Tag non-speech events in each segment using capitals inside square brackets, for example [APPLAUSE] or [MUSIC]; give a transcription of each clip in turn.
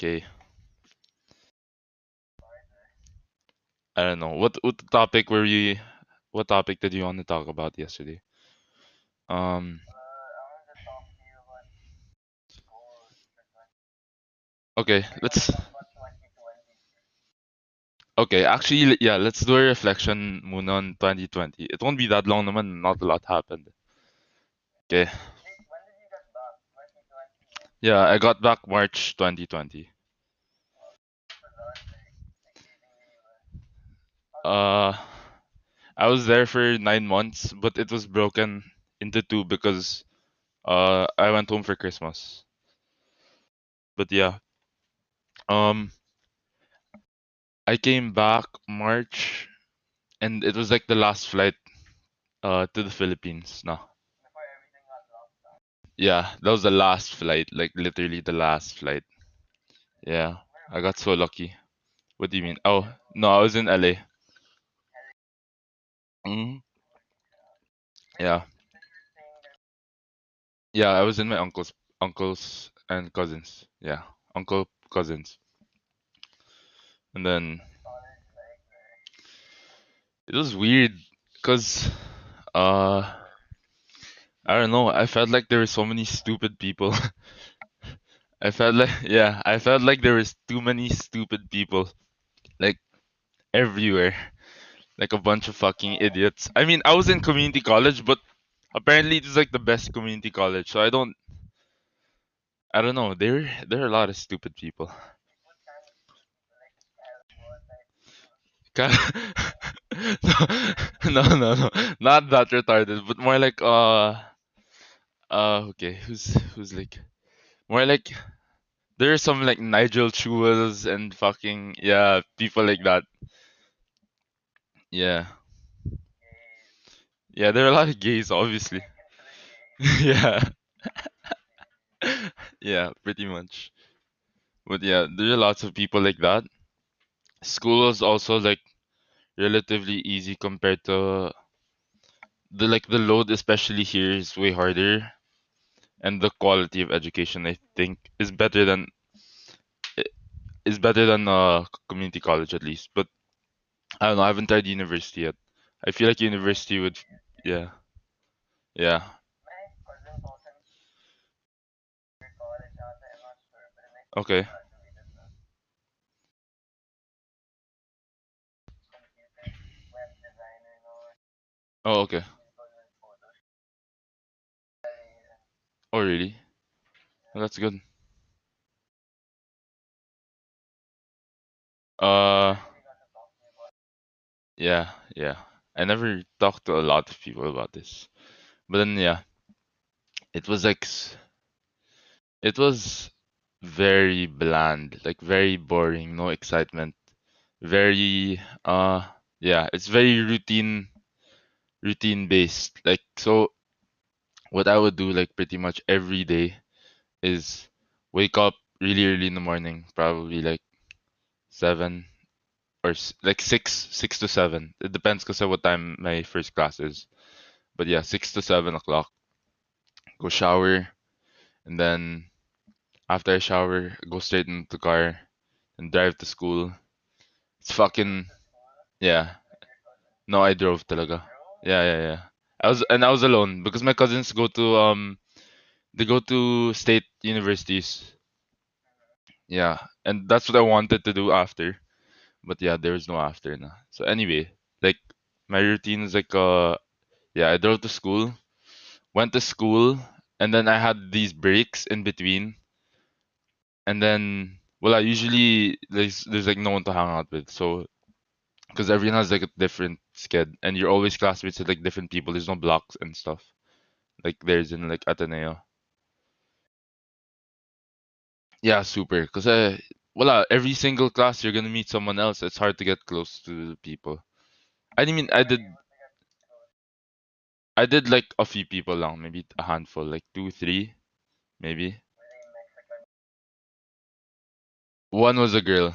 Okay. I don't know. What what topic were you what topic did you want to talk about yesterday? Um Okay, let's Okay, actually yeah, let's do a reflection muna on 2020. It won't be that long naman, not a lot happened. Okay. Yeah, I got back March 2020. Uh I was there for 9 months, but it was broken into two because uh I went home for Christmas. But yeah. Um I came back March and it was like the last flight uh to the Philippines. No. Yeah, that was the last flight, like literally the last flight. Yeah, I got so lucky. What do you mean? Oh, no, I was in LA. hmm Yeah. Yeah, I was in my uncle's uncles and cousins. Yeah, uncle cousins. And then it was weird cuz uh I don't know, I felt like there were so many stupid people. [LAUGHS] I felt like yeah, I felt like there was too many stupid people like everywhere. Like a bunch of fucking idiots. I mean, I was in community college, but apparently it was like the best community college. So I don't I don't know. There there are a lot of stupid people. [LAUGHS] No, no, no, no, not that retarded, but more like uh, uh, okay, who's who's like more like there are some like Nigel Chewells and fucking yeah, people like that. Yeah, yeah, there are a lot of gays, obviously. [LAUGHS] yeah, [LAUGHS] yeah, pretty much. But yeah, there are lots of people like that. School was also like relatively easy compared to the like the load, especially here, is way harder, and the quality of education I think is better than is better than a community college at least. But I don't know. I haven't tried university yet. I feel like university would, yeah, yeah. Okay. Oh, okay. Oh, really? Well, that's good. Uh, yeah, yeah. I never talked to a lot of people about this, but then yeah, it was like it was very bland, like very boring, no excitement, very uh yeah, it's very routine routine based. Like so what I would do like pretty much every day is wake up really early in the morning, probably like seven or like six, six to seven. It depends because of what time my first class is. But yeah, six to seven o'clock. Go shower, and then after I shower, go straight into the car and drive to school. It's fucking yeah. No, I drove talaga. Yeah, yeah, yeah. I was and I was alone because my cousins go to um they go to state universities. Yeah, and that's what I wanted to do after. But yeah, there was no after na. So anyway, like my routine is like uh yeah, I drove to school, went to school, and then I had these breaks in between. And then well, I usually there's there's like no one to hang out with. So because everyone has like a different sked and you're always classmates with like different people. There's no blocks and stuff. Like there's in like Ateneo. Yeah, super. Because uh, well, every single class you're gonna meet someone else. It's hard to get close to the people. I didn't mean, I did I did like a few people lang, maybe a handful, like two, three, maybe. One was a girl,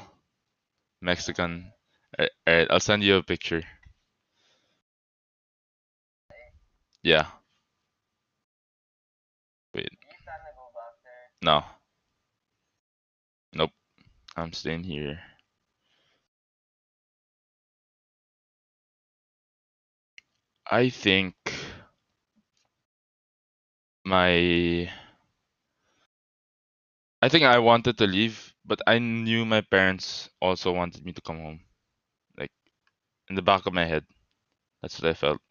Mexican. Alright, alright, I'll send you a picture. Yeah, wait. No. Nope. I'm staying here. I think my I think I wanted to leave, but I knew my parents also wanted me to come home. In the back of my head. That's what I felt.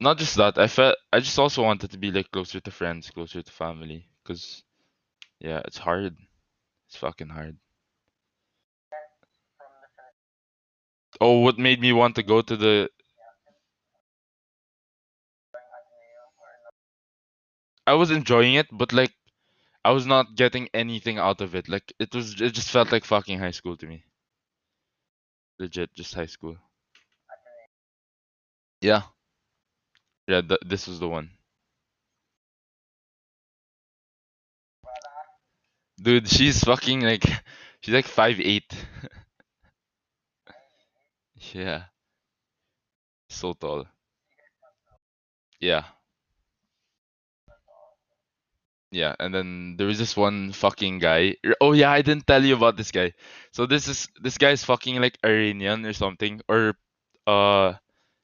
Not just that, I felt I just also wanted to be like closer to friends, closer to family, cause yeah, it's hard. It's fucking hard. Oh, what made me want to go to the I was enjoying it, but like I was not getting anything out of it. Like it was it just felt like fucking high school to me. Legit, just high school. Yeah. Yeah, th- this was the one. Dude, she's fucking like [LAUGHS] she's like five eight. [LAUGHS] yeah. So tall. Yeah. Yeah, and then there was this one fucking guy. Oh yeah, I didn't tell you about this guy. So this is this guy is fucking like Iranian or something or uh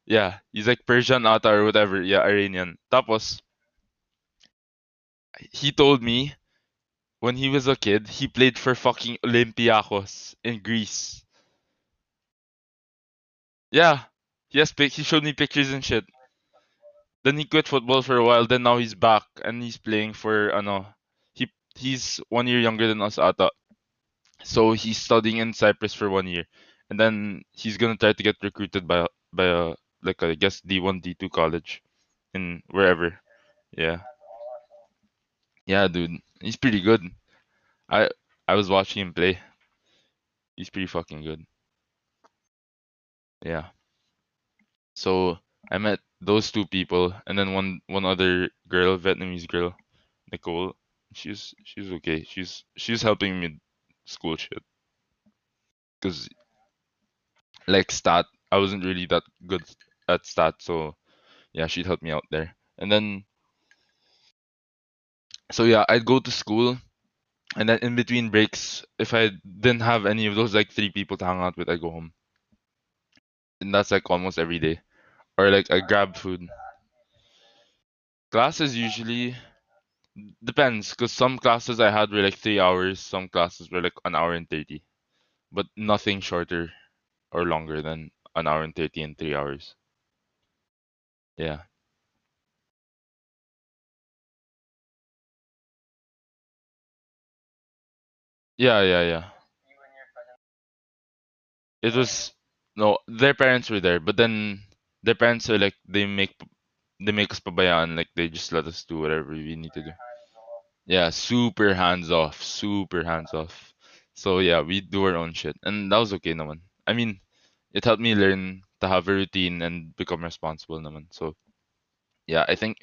yeah, he's like Persian ata or whatever. Yeah, Iranian. Tapos he told me when he was a kid, he played for fucking Olympiacos in Greece. Yeah. He has pic- he showed me pictures and shit. Then he quit football for a while, then now he's back and he's playing for ano. He he's one year younger than us ata. So he's studying in Cyprus for one year. And then he's gonna try to get recruited by by a like I guess D one, D two college in wherever. Yeah. Yeah, dude. He's pretty good. I I was watching him play. He's pretty fucking good. Yeah. So I met those two people and then one one other girl, Vietnamese girl, Nicole. She's she's okay. She's she's helping me school shit. Cause like stat, I wasn't really that good at stat, so yeah, she'd help me out there. And then so yeah, I'd go to school and then in between breaks, if I didn't have any of those like three people to hang out with, I'd go home. And that's like almost every day. Or like I grab food. Classes usually depends, because some classes I had were like three hours, some classes were like an hour and thirty. But nothing shorter or longer than an hour and thirty and three hours. Yeah. Yeah, yeah, yeah. It was no, their parents were there, but then their parents are like they make they make us pabayaan, like they just let us do whatever we need to do. Yeah, super hands off, super hands off. So yeah, we do our own shit, and that was okay, naman. I mean, it helped me learn to have a routine and become responsible, naman. So yeah, I think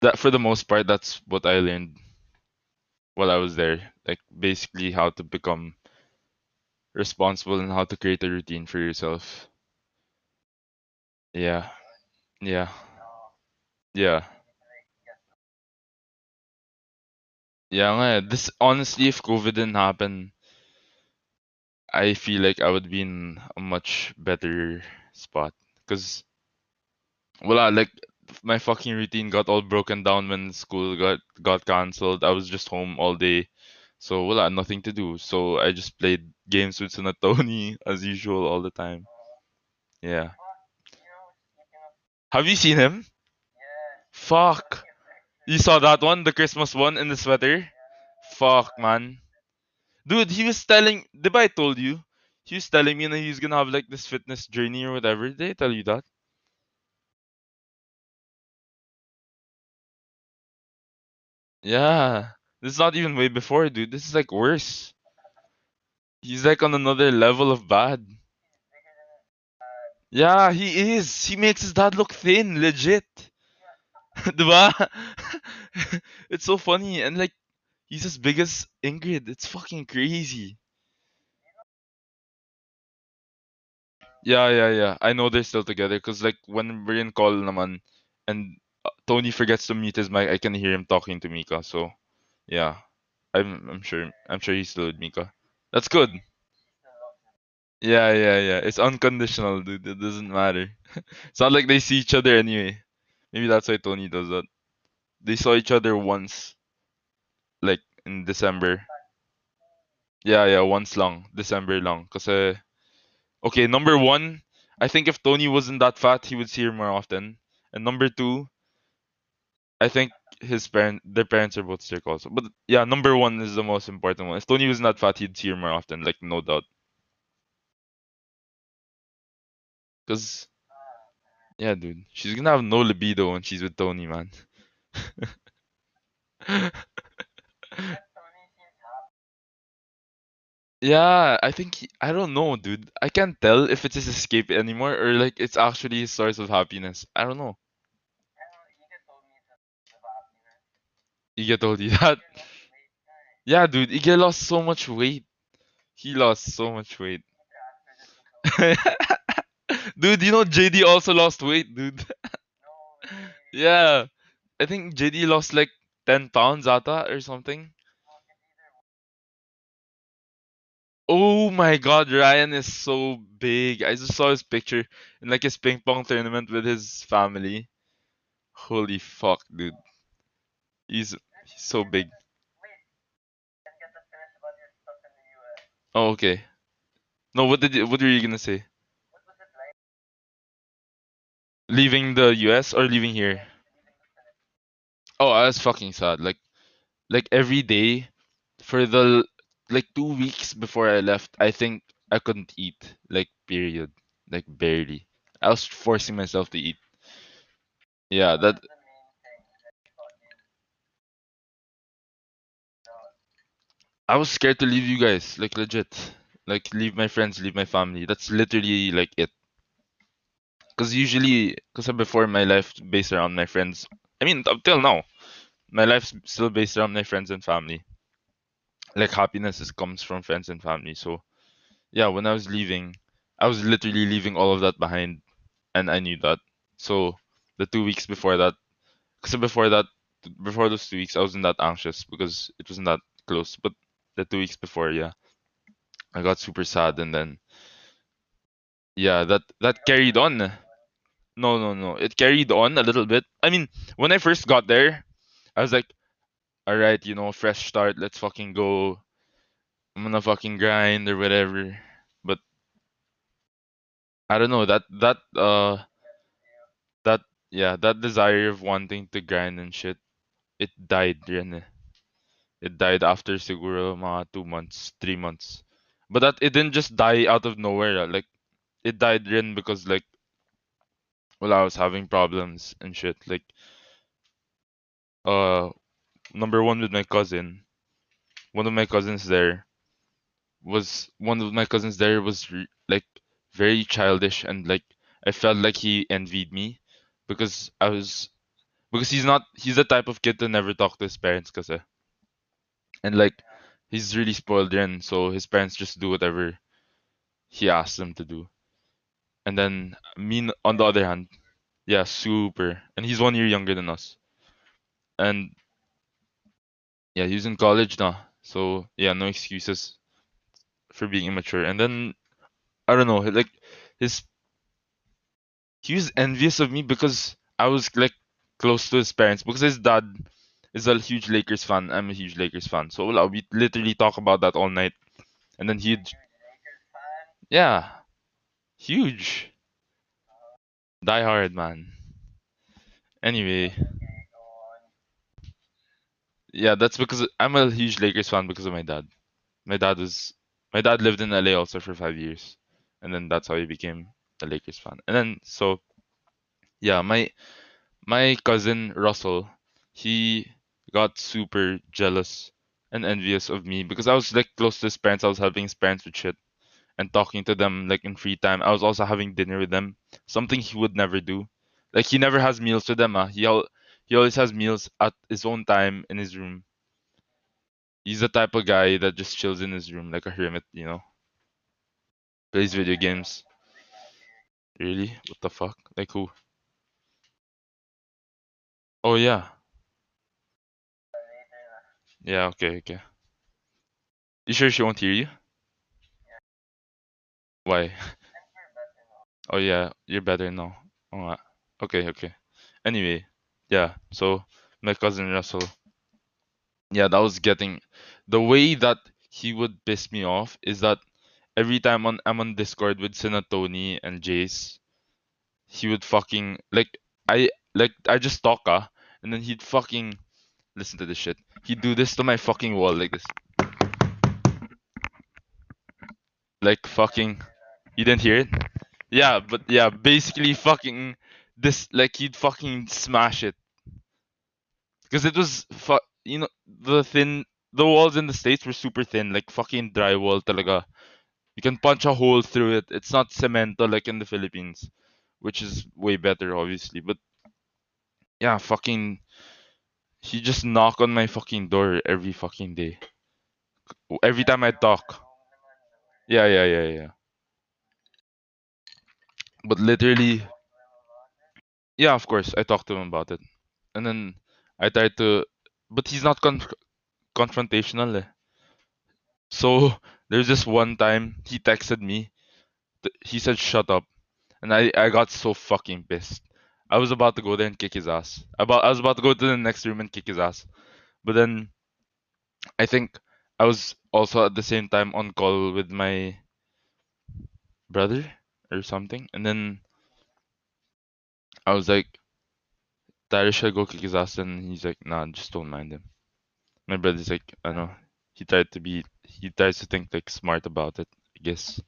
that for the most part, that's what I learned while I was there. Like basically how to become responsible and how to create a routine for yourself. Yeah, yeah, yeah. Yeah, eh. this honestly, if COVID didn't happen, I feel like I would be in a much better spot. Cause, well, like my fucking routine got all broken down when school got got cancelled. I was just home all day, so well, I had nothing to do. So I just played games with sina Tony [LAUGHS] as usual all the time. Yeah. Have you seen him? Fuck. You saw that one, the Christmas one in the sweater? Fuck, man. Dude, he was telling. Did I told you? He was telling me that he's gonna have like this fitness journey or whatever. Did I tell you that? Yeah. This is not even way before, dude. This is like worse. He's like on another level of bad. Yeah, he is. He makes his dad look thin, legit. [LAUGHS] Diba? [LAUGHS] it's so funny and like he's as big as Ingrid. It's fucking crazy. Yeah, yeah, yeah. I know they're still together because like when we're in call naman, and uh, Tony forgets to mute his mic, I can hear him talking to Mika. So yeah, I'm I'm sure I'm sure he's still with Mika. That's good. Yeah, yeah, yeah. It's unconditional, dude. It doesn't matter. [LAUGHS] It's not like they see each other anyway. Maybe that's why Tony does that. They saw each other once, like in December. Yeah, yeah, once long. December long. Kasi, uh, okay, number one, I think if Tony wasn't that fat, he would see her more often. And number two, I think his parent, their parents are both sick also. But yeah, number one is the most important one. If Tony was not that fat, he'd see her more often, like no doubt. Cause yeah, dude, she's gonna have no libido when she's with Tony, man. [LAUGHS] Yeah, I think he, I don't know, dude. I can't tell if it's his escape anymore or like it's actually his source of happiness. I don't know. Ige told you [LAUGHS] that? Yeah, dude, Ige lost so much weight. He lost so much weight. [LAUGHS] dude, you know JD also lost weight, dude. [LAUGHS] yeah. I think JD lost like 10 pounds ata or something. Oh my god, Ryan is so big. I just saw his picture in like his ping pong tournament with his family. Holy fuck, dude. He's he's so big. Oh, okay. No, what did you, what were you gonna say? Leaving the US or leaving here? Oh, I was fucking sad. Like like every day for the like two weeks before I left, I think I couldn't eat. Like period. Like barely. I was forcing myself to eat. Yeah, that I was scared to leave you guys, like legit. Like leave my friends, leave my family. That's literally like it. Cause usually, cause before my life based around my friends. I mean, up till now, my life's still based around my friends and family. Like happiness is, comes from friends and family. So yeah, when I was leaving, I was literally leaving all of that behind, and I knew that. So the two weeks before that, cause before that, before those two weeks, I wasn't that anxious because it wasn't that close. But the two weeks before, yeah, I got super sad, and then yeah, that that carried on. No, no, no. It carried on a little bit. I mean, when I first got there, I was like, all right, you know, fresh start. Let's fucking go. I'm gonna fucking grind or whatever. But I don't know that that uh that yeah that desire of wanting to grind and shit. It died rin eh. It died after siguro mga two months, three months. But that it didn't just die out of nowhere. Like it died rin because like well I was having problems and shit. Like uh number one with my cousin. One of my cousins there was one of my cousins there was re- like very childish and like I felt like he envied me because I was because he's not he's the type of kid to never talk to his parents cause and like he's really spoiled then so his parents just do whatever he asks them to do and then me on the other hand yeah super and he's one year younger than us and yeah he's in college now so yeah no excuses for being immature and then I don't know like his he was envious of me because I was like close to his parents because his dad is a huge Lakers fan. I'm a huge Lakers fan. So we literally talk about that all night. And then he'd yeah, huge. Die hard man. Anyway, yeah, that's because I'm a huge Lakers fan because of my dad. My dad was my dad lived in LA also for five years. And then that's how he became a Lakers fan. And then so yeah, my my cousin Russell, he got super jealous and envious of me because I was like close to his parents. I was helping his parents with shit and talking to them like in free time. I was also having dinner with them, something he would never do. Like he never has meals with them. Uh. He al- he always has meals at his own time in his room. He's the type of guy that just chills in his room like a hermit, you know. Plays video games. Really? What the fuck? Like who? Oh yeah. Yeah, okay, okay. You sure she won't hear you? Why? Oh yeah, you're better now. Oh, uh, okay, okay. Anyway, yeah. So my cousin Russell, yeah, that was getting the way that he would piss me off is that every time on I'm on Discord with sina Tony and Jace, he would fucking like I like I just talk ah, and then he'd fucking listen to this shit. He'd do this to my fucking wall like this. Like fucking you didn't hear it? Yeah, but yeah, basically fucking this like he'd fucking smash it. Cause it was fu- you know the thin the walls in the states were super thin, like fucking drywall talaga. You can punch a hole through it. It's not cemento uh, like in the Philippines, which is way better obviously. But yeah, fucking he just knock on my fucking door every fucking day. Every time I talk. Yeah, yeah, yeah, yeah. But literally Yeah, of course. I talked to him about it. And then I tried to but he's not con- confrontational. Eh. So [LAUGHS] there's this one time he texted me. th- He said shut up. And I, I got so fucking pissed. I was about to go there and kick his ass. About I was about to go to the next room and kick his ass. But then I think I was also at the same time on call with my brother or something. And then I was like, Tyler should go kick his ass and he's like, nah, just don't mind him. My brother's like, I know. He tried to be he tries to think like smart about it, I guess.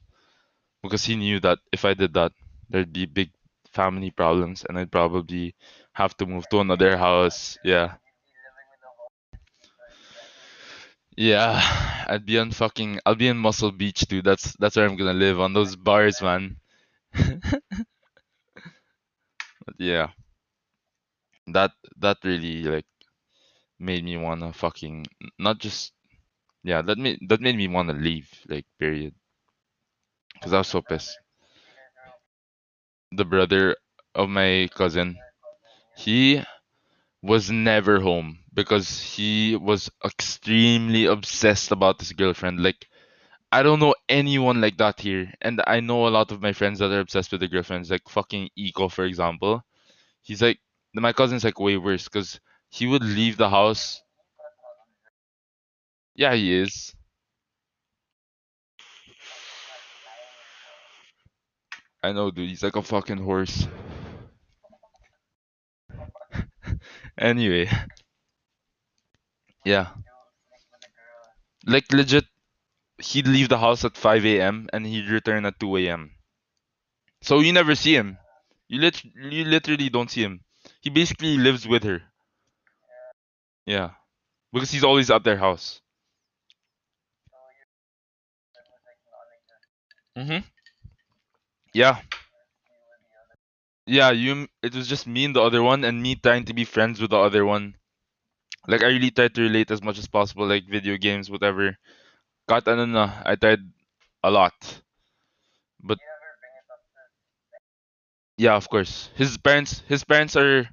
Because he knew that if I did that, there'd be big family problems and I'd probably have to move to another house. Yeah. Yeah. I'd be on fucking I'll be in Muscle Beach dude. That's that's where I'm gonna live on those bars, man. But yeah. That that really like made me wanna fucking not just yeah, that made that made me wanna leave, like period. Cause I was so pissed. The brother of my cousin, he was never home because he was extremely obsessed about his girlfriend. Like I don't know anyone like that here, and I know a lot of my friends that are obsessed with their girlfriends. Like fucking Eco, for example. He's like my cousin's like way worse because he would leave the house. Yeah, he is. I know, dude. He's like a fucking horse. [LAUGHS] anyway, yeah. Like legit, he'd leave the house at 5 a.m. and he'd return at 2 a.m. So you never see him. You lit you literally don't see him. He basically lives with her. Yeah. Because he's always at their house. Mhm. Yeah. Yeah, you it was just me and the other one and me trying to be friends with the other one. Like I really tried to relate as much as possible like video games whatever. Got ano na, I tried a lot. But yeah, of course. His parents his parents are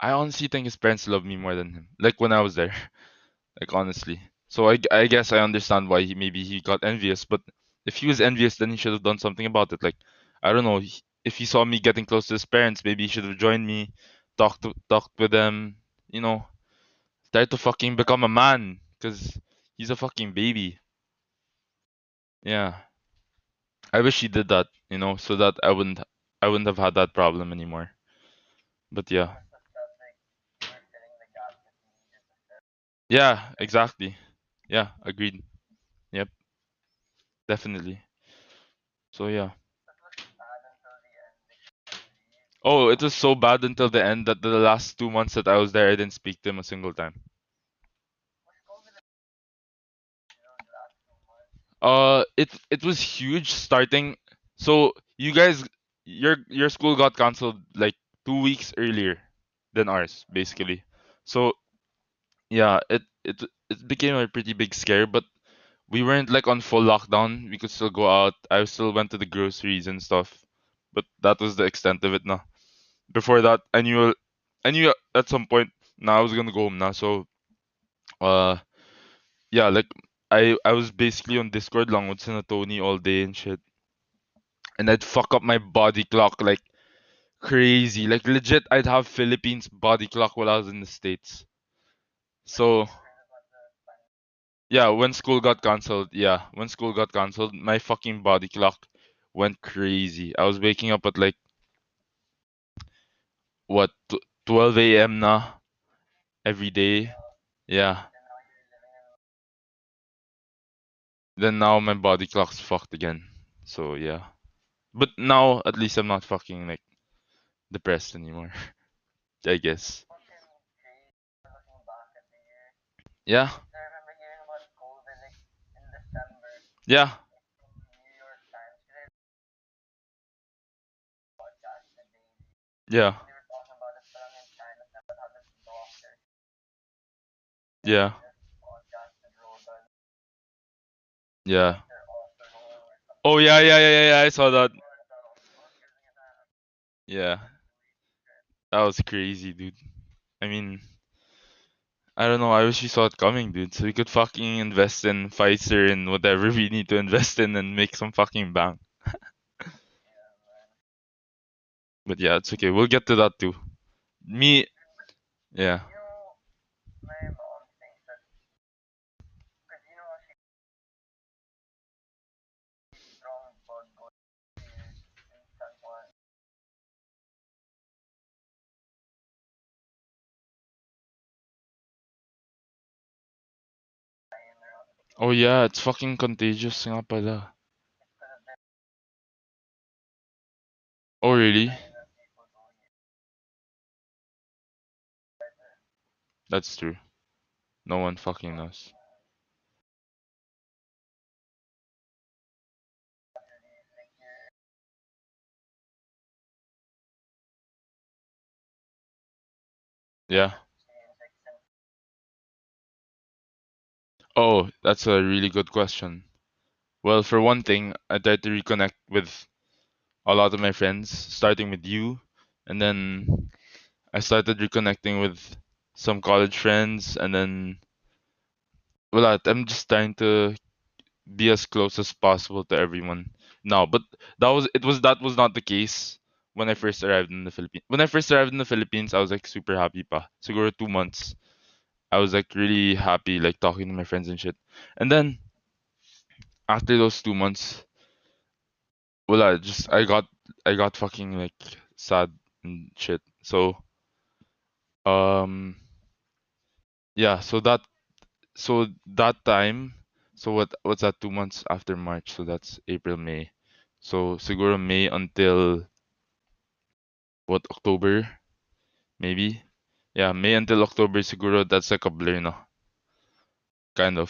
I honestly think his parents love me more than him. Like when I was there. [LAUGHS] Like honestly. So I, I guess I understand why he maybe he got envious, but if he was envious then he should have done something about it. Like I don't know, if he saw me getting close to his parents, maybe he should have joined me, talked talked with them, you know, try to fucking become a man cuz he's a fucking baby. Yeah. I wish he did that, you know, so that I wouldn't I wouldn't have had that problem anymore. But yeah. Yeah, exactly. Yeah, agreed. Yep, definitely. So yeah. Oh, it was so bad until the end that the last two months that I was there, I didn't speak to him a single time. Uh, it it was huge starting. So you guys, your your school got canceled like two weeks earlier than ours, basically. So yeah, it it it became a pretty big scare, but we weren't like on full lockdown. We could still go out. I still went to the groceries and stuff. but that was the extent of it now. Before that, I knew I knew at some point now I was gonna go home now. So, uh, yeah, like I I was basically on Discord long with Tony all day and shit, and I'd fuck up my body clock like crazy, like legit. I'd have Philippines body clock while I was in the states. So. Yeah, when school got cancelled, yeah, when school got cancelled, my fucking body clock went crazy. I was waking up at like what tw- 12 a.m. now every day. Yeah. Then now my body clock's fucked again. So yeah. But now at least I'm not fucking like depressed anymore. [LAUGHS] I guess. Yeah. Yeah. Yeah. Yeah. Yeah. Oh yeah, yeah, yeah, yeah. I saw that. Yeah. That was crazy, dude. I mean, I don't know. I wish we saw it coming, dude. So we could fucking invest in Pfizer and whatever we need to invest in and make some fucking bank. [LAUGHS] but yeah, it's okay. We'll get to that too. Me, yeah. Oh yeah, it's fucking contagious nga pala. Oh really? That's true. No one fucking knows. Yeah. Oh, that's a really good question. Well, for one thing, I tried to reconnect with a lot of my friends, starting with you, and then I started reconnecting with some college friends, and then well, I'm just trying to be as close as possible to everyone now. But that was it was that was not the case when I first arrived in the Philippines. When I first arrived in the Philippines, I was like super happy pa. Siguro two months. I was like really happy, like talking to my friends and shit. And then after those two months, well, I just I got I got fucking like sad and shit. So um yeah, so that so that time, so what what's that two months after March? So that's April, May. So siguro May until what October, maybe. Yeah, May until October siguro that's like a blur no. Kind of.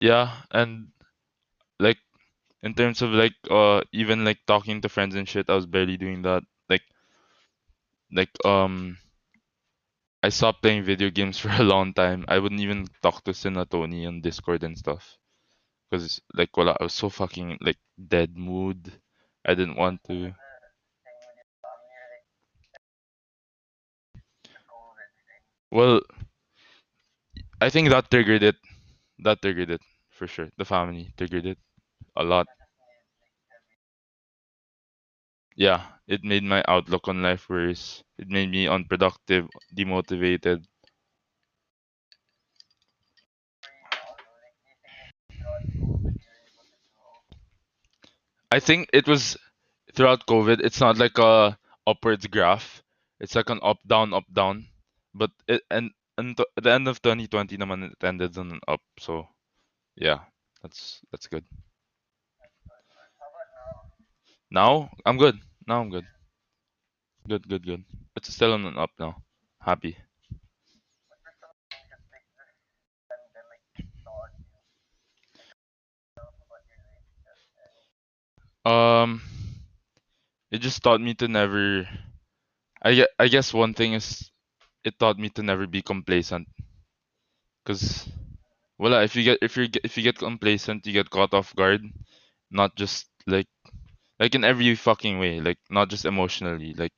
Yeah, and like in terms of like uh even like talking to friends and shit, I was barely doing that. Like like um I stopped playing video games [LAUGHS] for a long time. I wouldn't even talk to sina Tony on Discord and stuff. Cause like well I was so fucking like dead mood. I didn't want to Well, I think that triggered it. That triggered it for sure. The family triggered it a lot. Yeah, it made my outlook on life worse. It made me unproductive, demotivated. I think it was throughout COVID. It's not like a upwards graph. It's like an up down up down. But it and and at the end of 2020 naman it ended on an up. So yeah, that's that's good. Now I'm good. Now I'm good. Good, good, good. It's still on an up now. Happy. Um, it just taught me to never. I I guess one thing is, it taught me to never be complacent. Cause, well, if you get if you if you get complacent, you get caught off guard. not just like like in every fucking way, like not just emotionally, like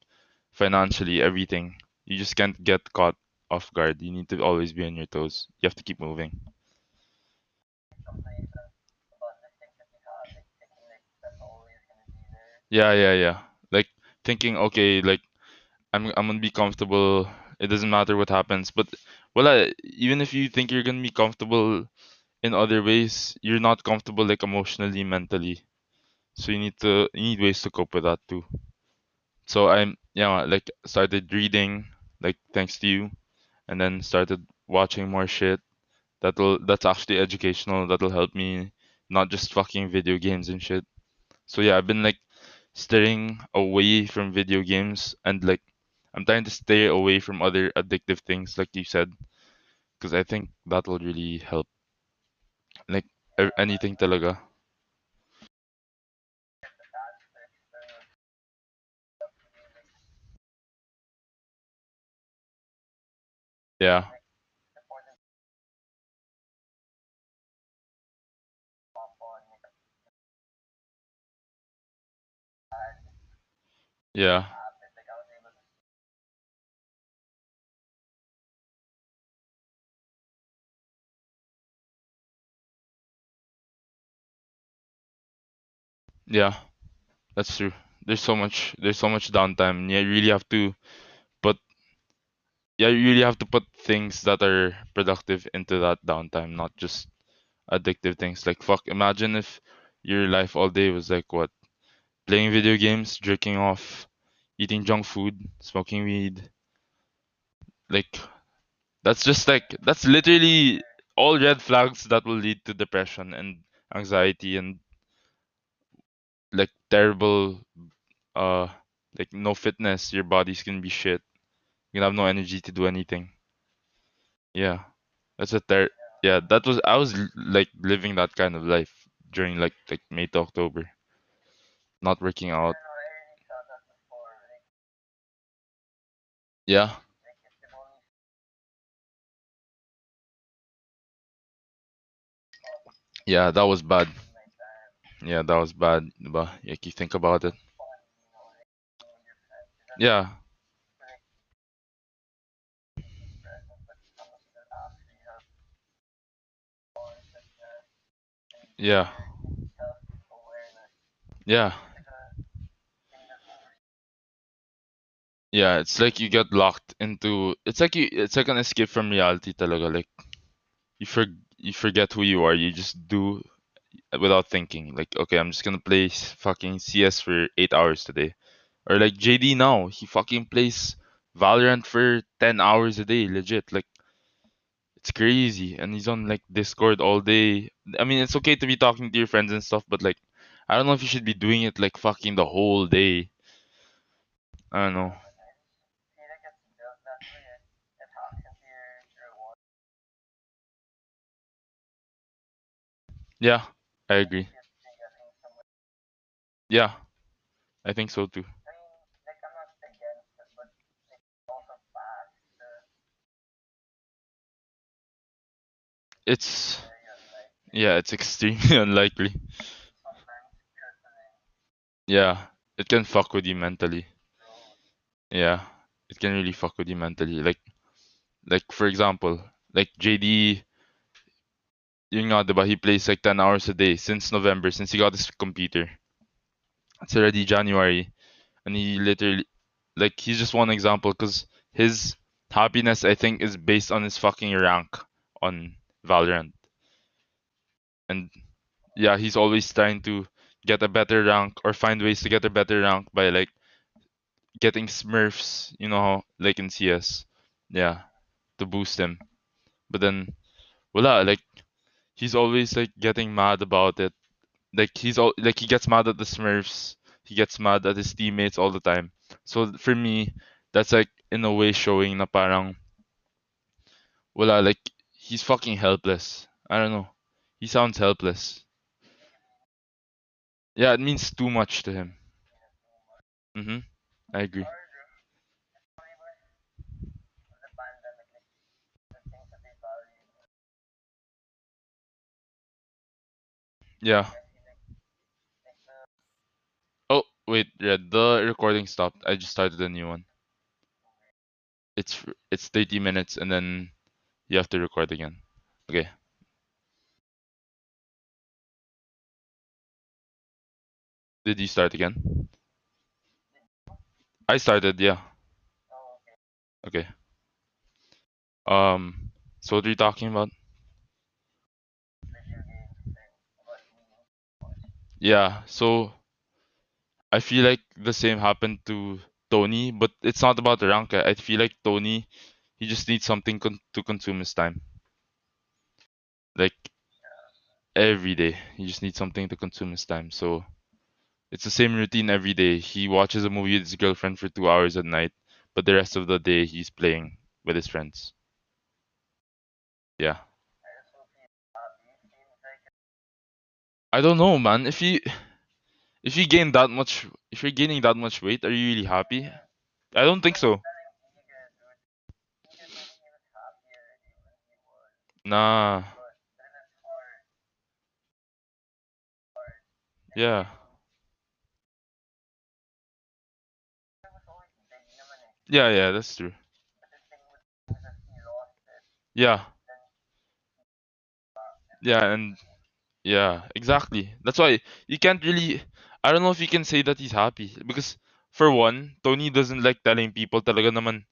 financially, everything. You just can't get caught off guard. You need to always be on your toes. You have to keep moving. Yeah, yeah, yeah. Like thinking, okay, like I'm I'm gonna be comfortable. It doesn't matter what happens. But well, even if you think you're gonna be comfortable in other ways, you're not comfortable like emotionally, mentally. So you need to you need ways to cope with that too. So I'm yeah, like started reading, like thanks to you, and then started watching more shit. That'll that's actually educational. That'll help me not just fucking video games and shit. So yeah, I've been like staying away from video games and like I'm trying to stay away from other addictive things, like you said, because I think that will really help. Like anything talaga. Yeah, yeah, yeah. That's true. There's so much. There's so much downtime. Yeah, you really have to put. Yeah, you really have to put things that are productive into that downtime, not just addictive things. Like fuck, imagine if your life all day was like what? Playing video games, jerking off, eating junk food, smoking weed. Like that's just like that's literally all red flags that will lead to depression and anxiety and terrible uh like no fitness. Your body's gonna be shit. you're gonna have no energy to do anything. Yeah, that's a ter. Yeah, that was I was like living that kind of life during like like May to October, not working out. Yeah, yeah, that was bad. Yeah, that was bad. But like you think about it. Yeah, yeah, yeah, yeah. It's like you get locked into. It's like you. It's like an escape from reality, talaga. Like you for you forget who you are. You just do without thinking. Like okay, I'm just gonna play fucking CS for eight hours today. Or like JD now, he fucking plays Valorant for 10 hours a day, legit. Like it's crazy. And he's on like Discord all day. I mean, it's okay to be talking to your friends and stuff, but like I don't know if you should be doing it like fucking the whole day. I don't know. Yeah, I agree. Yeah, I think so too. It's yeah, it's extremely [LAUGHS] unlikely. Yeah, it can fuck with you mentally. Yeah, it can really fuck with you mentally. Like like for example, like JD Yun nga, diba? He plays like 10 hours a day since November, since he got his computer. It's already January. And he literally, like, he's just one example because his happiness, I think, is based on his fucking rank on Valorant. And yeah, he's always trying to get a better rank or find ways to get a better rank by like getting Smurfs, you know, like in CS. Yeah, to boost him. But then, wala, like, he's always like getting mad about it like he's all like he gets mad at the Smurfs. He gets mad at his teammates all the time. So for me, that's like in a way showing na parang wala like he's fucking helpless. I don't know. He sounds helpless. Yeah, it means too much to him. Mhm. I agree. Yeah. Oh, wait, Red, the recording stopped. I just started a new one. It's it's 30 minutes and then you have to record again. Okay. Did you start again? I started, yeah. Okay. Um, so what are you talking about? Yeah, so I feel like the same happened to Tony, but it's not about the rank. I feel like Tony, he just needs something con- to consume his time. Like every day, he just needs something to consume his time. So it's the same routine every day. He watches a movie with his girlfriend for two hours at night, but the rest of the day he's playing with his friends. Yeah. I don't know, man. If you if you gain that much, if you're gaining that much weight, are you really happy? I don't think so. Nah. Yeah. Yeah, yeah, that's true. Yeah. Yeah, and yeah, exactly. That's why you can't really I don't know if you can say that he's happy because for one, Tony doesn't like telling people talaga naman.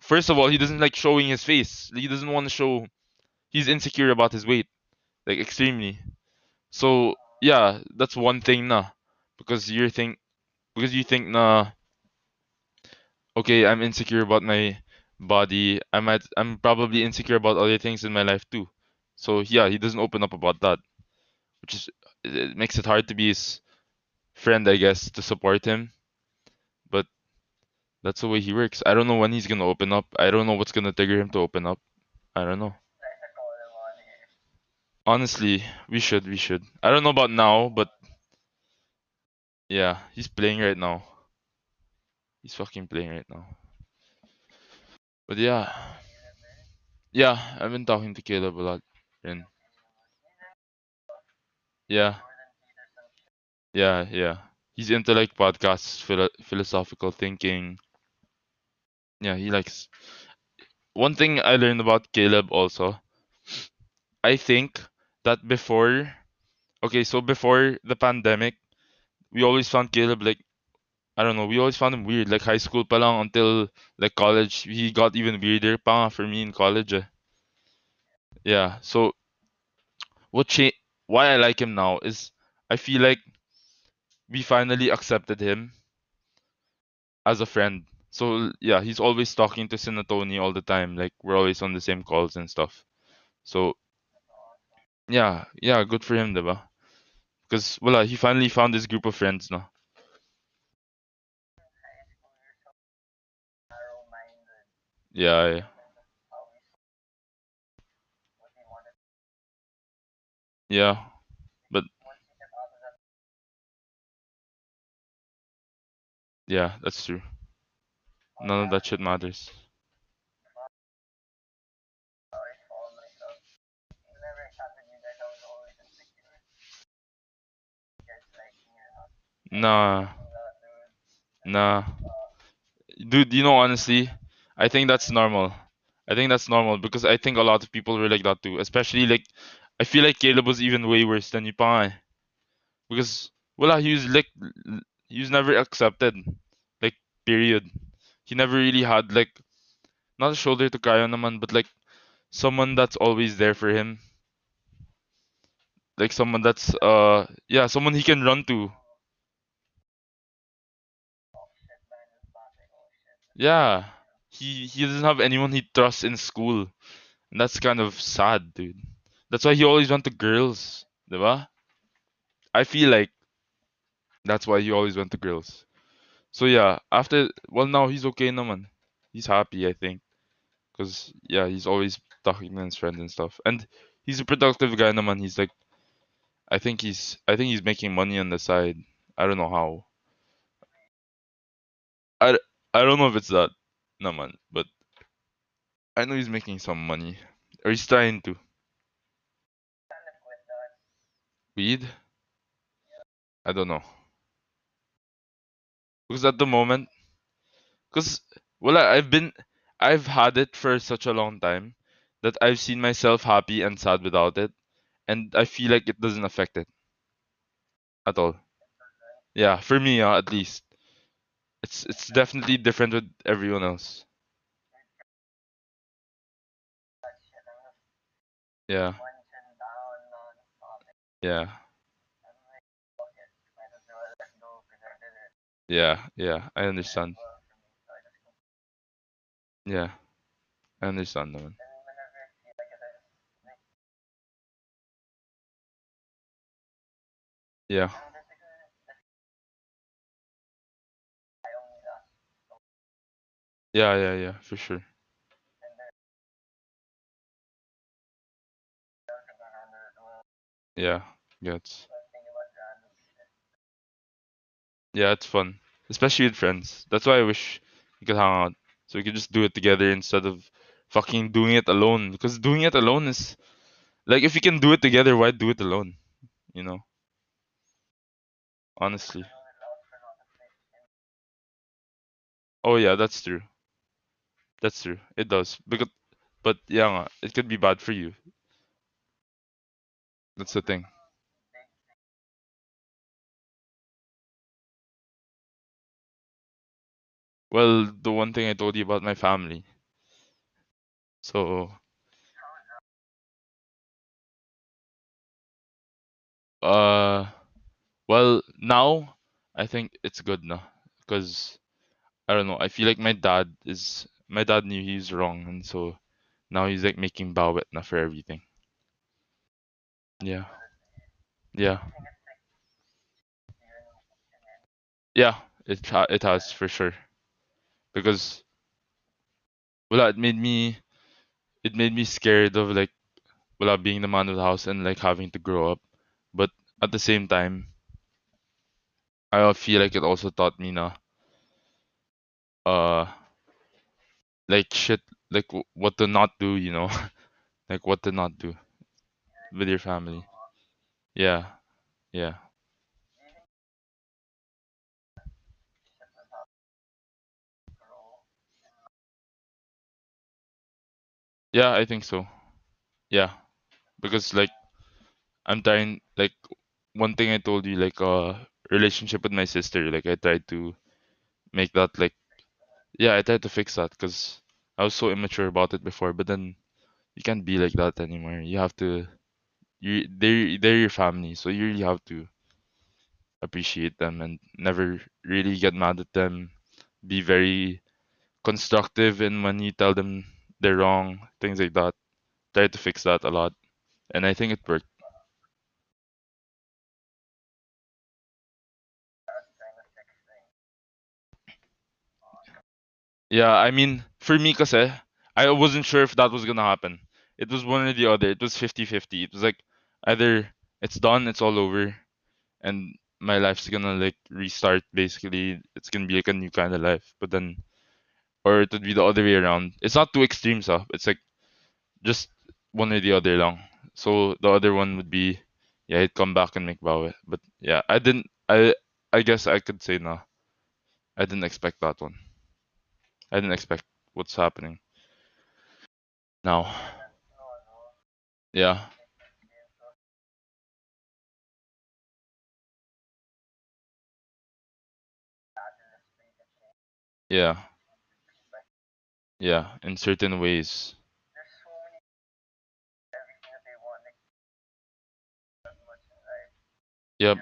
First of all, he doesn't like showing his face. He doesn't want to show he's insecure about his weight, like extremely. So, yeah, that's one thing na because you think because you think na okay, I'm insecure about my body. I might I'm probably insecure about other things in my life too. So, yeah, he doesn't open up about that, which is it makes it hard to be his friend, I guess, to support him. But that's the way he works. I don't know when he's gonna open up. I don't know what's gonna trigger him to open up. I don't know. Honestly, we should, we should. I don't know about now, but yeah, he's playing right now. He's fucking playing right now. But yeah, yeah, I've been talking to Caleb a lot, and yeah, yeah, yeah. He's into like podcasts, philo- philosophical thinking. Yeah, he likes. One thing I learned about Caleb also, I think that before, okay, so before the pandemic, we always found Caleb like I don't know, we always found him weird. Like high school pa lang until like college, he got even weirder pa for me in college. Eh. Yeah, so what cha- why I like him now is I feel like we finally accepted him as a friend. So yeah, he's always talking to sina Tony all the time. Like we're always on the same calls and stuff. So yeah, yeah, good for him, diba? Because well, he finally found his group of friends now. Yeah, yeah. Yeah, but yeah, that's true. None of that shit matters. Nah, nah. Dude, you know, honestly, I think that's normal. I think that's normal because I think a lot of people were like that too. Especially like, I feel like Caleb was even way worse than you. Because, well, he was like, he was never accepted. Like, period. He never really had like, not a shoulder to cry on naman, but like, someone that's always there for him. Like someone that's uh yeah, someone he can run to. Yeah. He he doesn't have anyone he trusts in school. And that's kind of sad, dude. That's why he always went to girls, diba? I feel like that's why he always went to girls. So yeah, after well now he's okay naman. He's happy, I think. Cause yeah, he's always talking to his friends and stuff. And he's a productive guy naman. He's like I think he's I think he's making money on the side. I don't know how. I, I don't know if it's that naman, but I know he's making some money. Or he's trying to. Weed? I don't know. because at the moment, because well, I- I've been, I've had it for such a long time that I've seen myself happy and sad without it, and I feel like it doesn't affect it at all. Yeah, for me, uh, at least, it's it's definitely different with everyone else. Yeah, yeah, yeah, yeah. I understand. Yeah, I understand, man. Yeah, yeah, yeah, yeah, for sure. Yeah, yeah, it's yeah, it's fun, especially with friends. That's why I wish we could hang out, so we could just do it together instead of fucking doing it alone. Because doing it alone is like if you can do it together, why do it alone? You know, honestly. Oh yeah, that's true. That's true. It does. Because, but yeah, nga, it could be bad for you. That's the thing. Well, the one thing I told you about my family. So, uh, well, now I think it's good now because I don't know. I feel like my dad is my dad knew he's wrong, and so now he's like making bawit na for everything. Yeah, yeah, yeah. It ha- it has for sure because well, it made me it made me scared of like well being the man of the house and like having to grow up, but at the same time, I feel like it also taught me na uh like shit like what to not do, you know, [LAUGHS] like what to not do with your family. Yeah, yeah, yeah. I think so. Yeah, because like I'm trying like one thing I told you like uh relationship with my sister like I tried to make that like yeah I tried to fix that because I was so immature about it before but then you can't be like that anymore you have to you they're they're your family so you really have to appreciate them and never really get mad at them be very constructive in when you tell them they're wrong things like that Tried to fix that a lot and I think it worked Yeah, I mean, for me kasi, I wasn't sure if that was gonna happen. It was one or the other. It was fifty-fifty. It was like either it's done, it's all over, and my life's gonna like restart basically. It's gonna be like a new kind of life. But then or it would be the other way around. It's not two extremes, huh? It's like just one or the other long. So the other one would be yeah, he'd come back and make Bawe. But yeah, I didn't I I guess I could say no. I didn't expect that one. I didn't expect what's happening now. Yeah. Yeah. Yeah. In certain ways. Yep.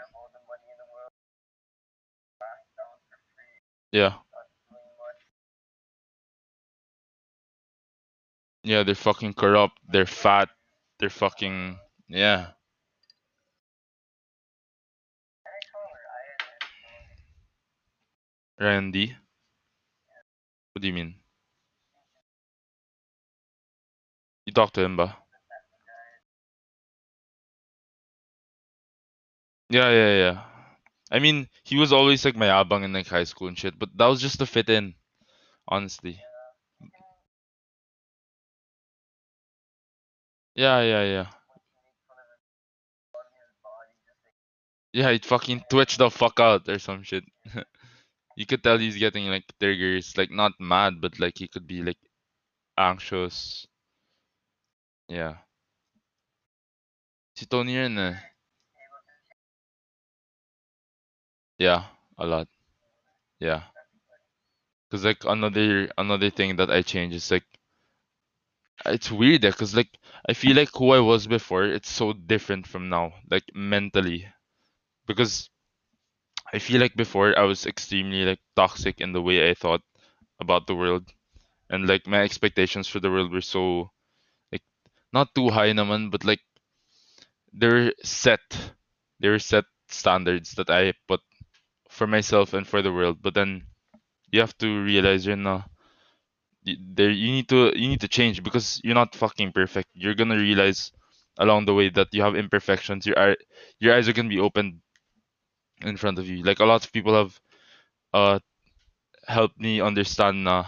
Yeah. Yeah, they're fucking corrupt. They're fat. They're fucking yeah. Randy. What do you mean? You to him, ba? Yeah, yeah, yeah. I mean, he was always like my abang in like high school and shit, but that was just to fit in, honestly. Yeah, yeah, yeah. Yeah, he'd fucking twitch the fuck out or some shit. [LAUGHS] you could tell he's getting like triggers, like not mad, but like he could be like anxious. Yeah. Rin eh. Yeah, a lot. Yeah. Cause like another another thing that I changed is like it's weird because like I feel like who I was before, it's so different from now, like mentally. Because I feel like before I was extremely like toxic in the way I thought about the world. And like my expectations for the world were so not too high naman, but like they're set. They're set standards that I put for myself and for the world. But then you have to realize you're not there you need to you need to change because you're not fucking perfect. You're gonna realize along the way that you have imperfections. Your eye, your eyes are gonna be opened in front of you. Like a lot of people have uh helped me understand na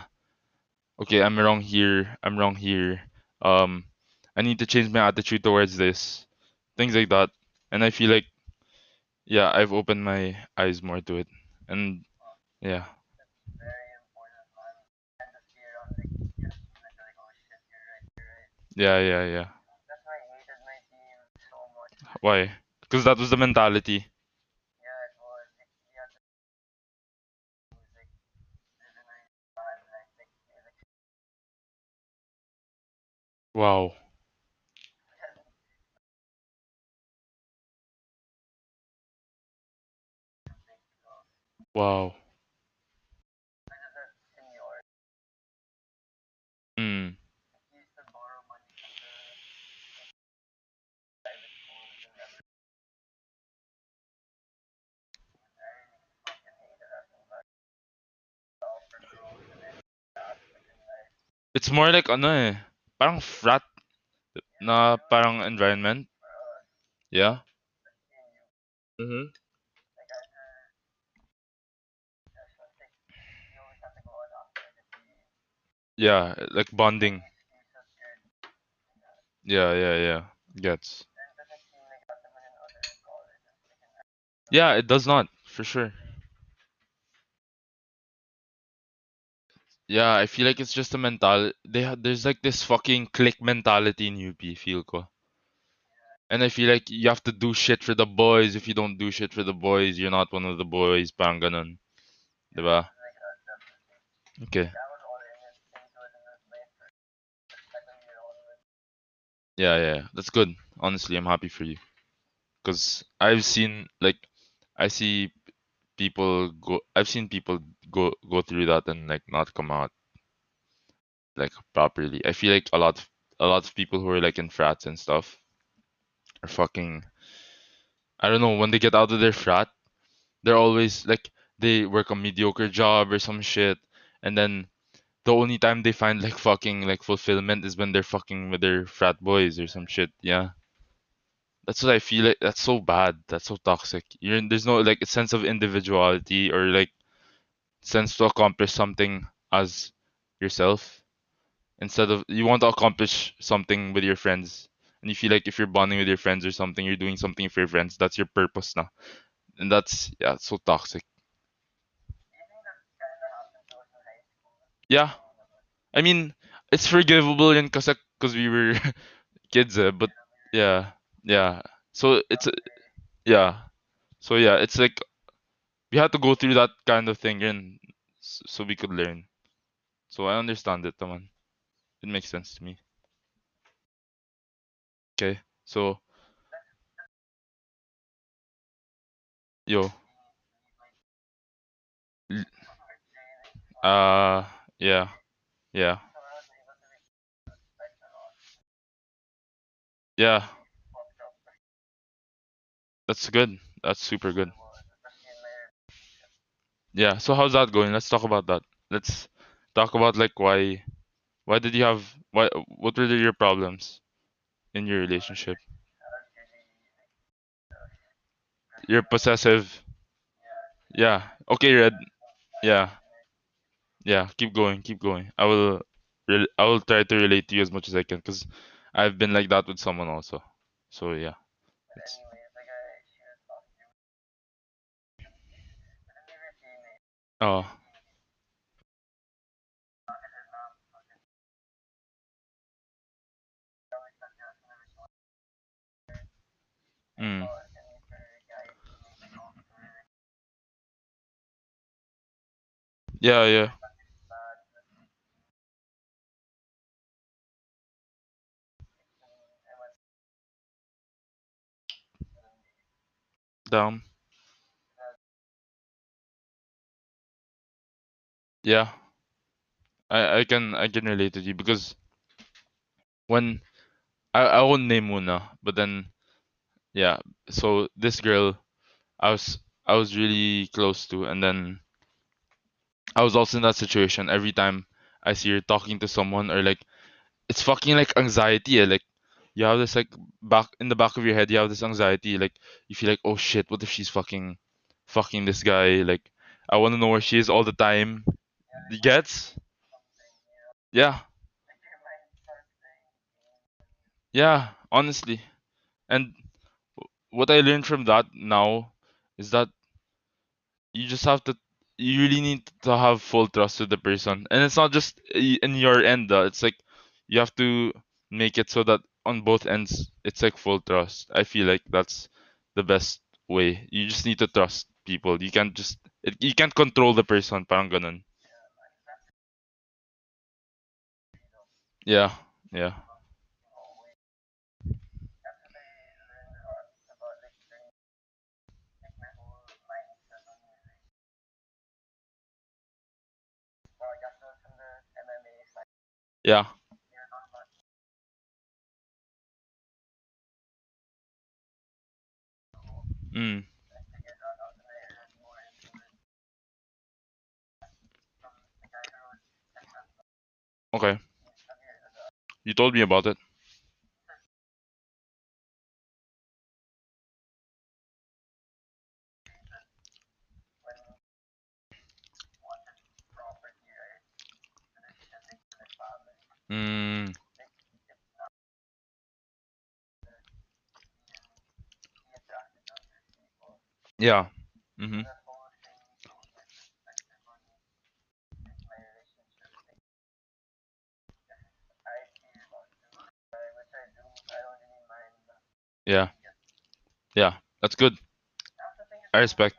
okay, I'm wrong here, I'm wrong here. Um I need to change my attitude towards this. Things like that. And I feel like yeah, I've opened my eyes more to it. And yeah. Yeah, yeah, yeah. That's why? I hated my team so much. Why? Because that was the mentality. Wow. Wow. Mm. It's more like ano eh, parang frat na parang environment. Yeah. Mm-hmm. Yeah, like bonding. Yeah, yeah, yeah. Gets. Yeah, it does not, for sure. Yeah, I feel like it's just a mental. They ha- there's like this fucking click mentality in UP, feel ko. And I feel like you have to do shit for the boys. If you don't do shit for the boys, you're not one of the boys. Parang? Okay. Yeah, yeah. That's good. Honestly, I'm happy for you. Because I've seen, like, I see people go, I've seen people go go through that and, like, not come out, like, properly. I feel like a lot of, a lot of people who are, like, in frats and stuff are fucking, I don't know, when they get out of their frat, they're always, like, they work a mediocre job or some shit, and then the only time they find, like, fucking, like, fulfillment is when they're fucking with their frat boys or some shit, yeah. That's what I feel like. That's so bad. That's so toxic. You're there's no like a sense of individuality or like sense to accomplish something as yourself. Instead of you want to accomplish something with your friends, and you feel like if you're bonding with your friends or something, you're doing something for your friends. That's your purpose now, and that's yeah, so toxic. Yeah, I mean it's forgivable in because because we were [LAUGHS] kids, eh, but yeah, yeah. So it's yeah. So yeah, it's like we had to go through that kind of thing and so we could learn. So I understand it, naman. It makes sense to me. Okay. So yo, uh, yeah, yeah, yeah. That's good. That's super good. Yeah. So how's that going? Let's talk about that. Let's talk about like why why did you have why what were your problems in your relationship? You're possessive. Yeah. Okay, Red. Yeah. Yeah, keep going, keep going. I will, rel I will try to relate to you as much as I can because I've been like that with someone also. So yeah, it's Oh. Mm. Yeah, yeah. Down. Yeah. I I can I can relate to you because when I I won't name Muna, but then yeah. So this girl I was I was really close to, and then I was also in that situation. Every time I see her talking to someone, or like it's fucking like anxiety. eh, Like you have this like back in the back of your head, you have this anxiety. Like you feel like, oh shit, what if she's fucking fucking this guy? Like I want to know where she is all the time. You gets? Yeah, yeah. Honestly, and what I learned from that now is that you just have to you really need to have full trust with the person and it's not just in your end uh, it's like you have to make it so that on both ends it's like full trust. I feel like that's the best way. You just need to trust people. You can't just you can't control the person. Parang ganun. Yeah yeah. Yeah mm, okay. You told me about it. Mm, yeah mm-hmm. yeah yeah that's good i respect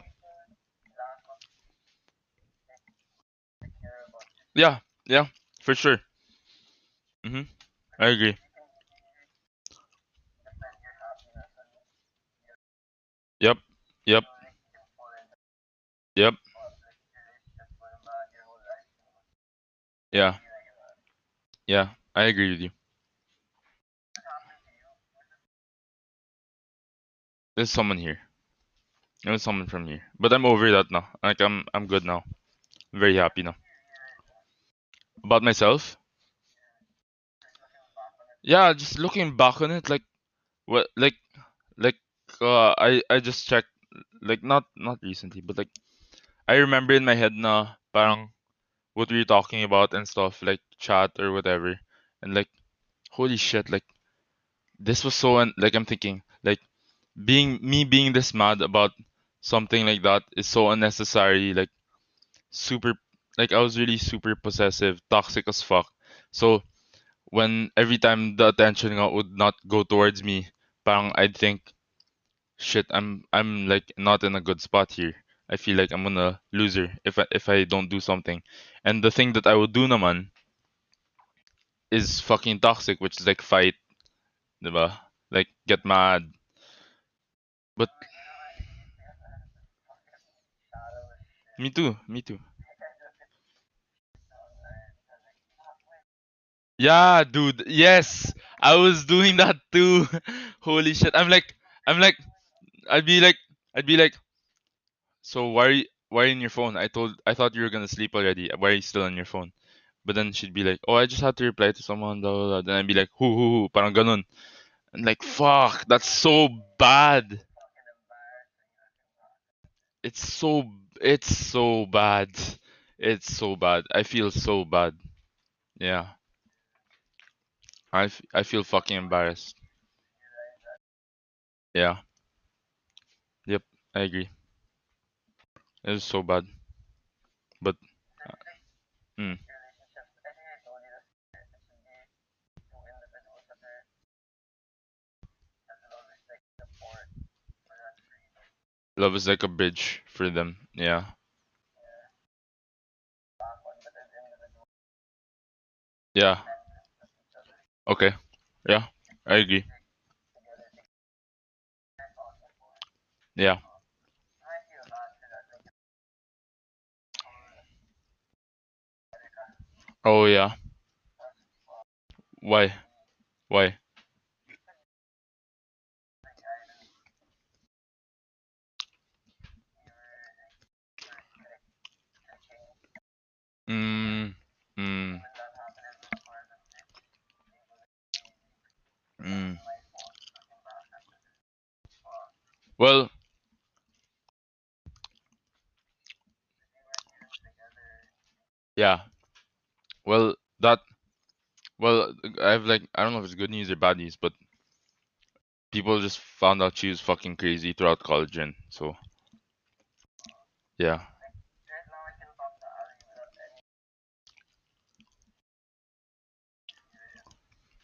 yeah yeah for sure mm-hmm. i agree. Yep. Yep. Yeah. Yeah. I agree with you. There's someone here. There's someone from here. But I'm over that now. Like I'm I'm good now. I'm very happy now. About myself? Yeah, just looking back on it, like what like like uh I I just checked like not not recently, but like I remember in my head na parang what we were talking about and stuff, like chat or whatever. And like holy shit, like this was so un- like I'm thinking like being me being this mad about something like that is so unnecessary like super like I was really super possessive toxic as fuck so when every time the attention would not go towards me parang I'd think shit I'm I'm like not in a good spot here I feel like I'm gonna loser if I, if I don't do something. And the thing that I would do naman is fucking toxic which is like fight. Diba? Like get mad. But me too. Me too. Yeah, dude. Yes, I was doing that too. [LAUGHS] Holy shit. I'm like, I'm like, I'd be like, I'd be like, so why, are you, why are you in your phone? I told, I thought you were gonna sleep already. Why are you still on your phone? But then she'd be like, oh, I just had to reply to someone. Blah, blah, blah. Then I'd be like, who, who, who? Parang ganun. And like, fuck, that's so bad. It's so, it's so bad. It's so bad. I feel so bad. Yeah, I, f- I feel fucking embarrassed. Yeah. Yep. I agree. It was so bad. But mm, love is like a bridge for them. Yeah. Yeah. Okay. Yeah. I agree. Yeah. Oh yeah. Why? Why? Mm. Mm. Mm. Well, yeah. Well, that. Well, I have like I don't know if it's good news or bad news, but people just found out she was fucking crazy throughout college, and so yeah.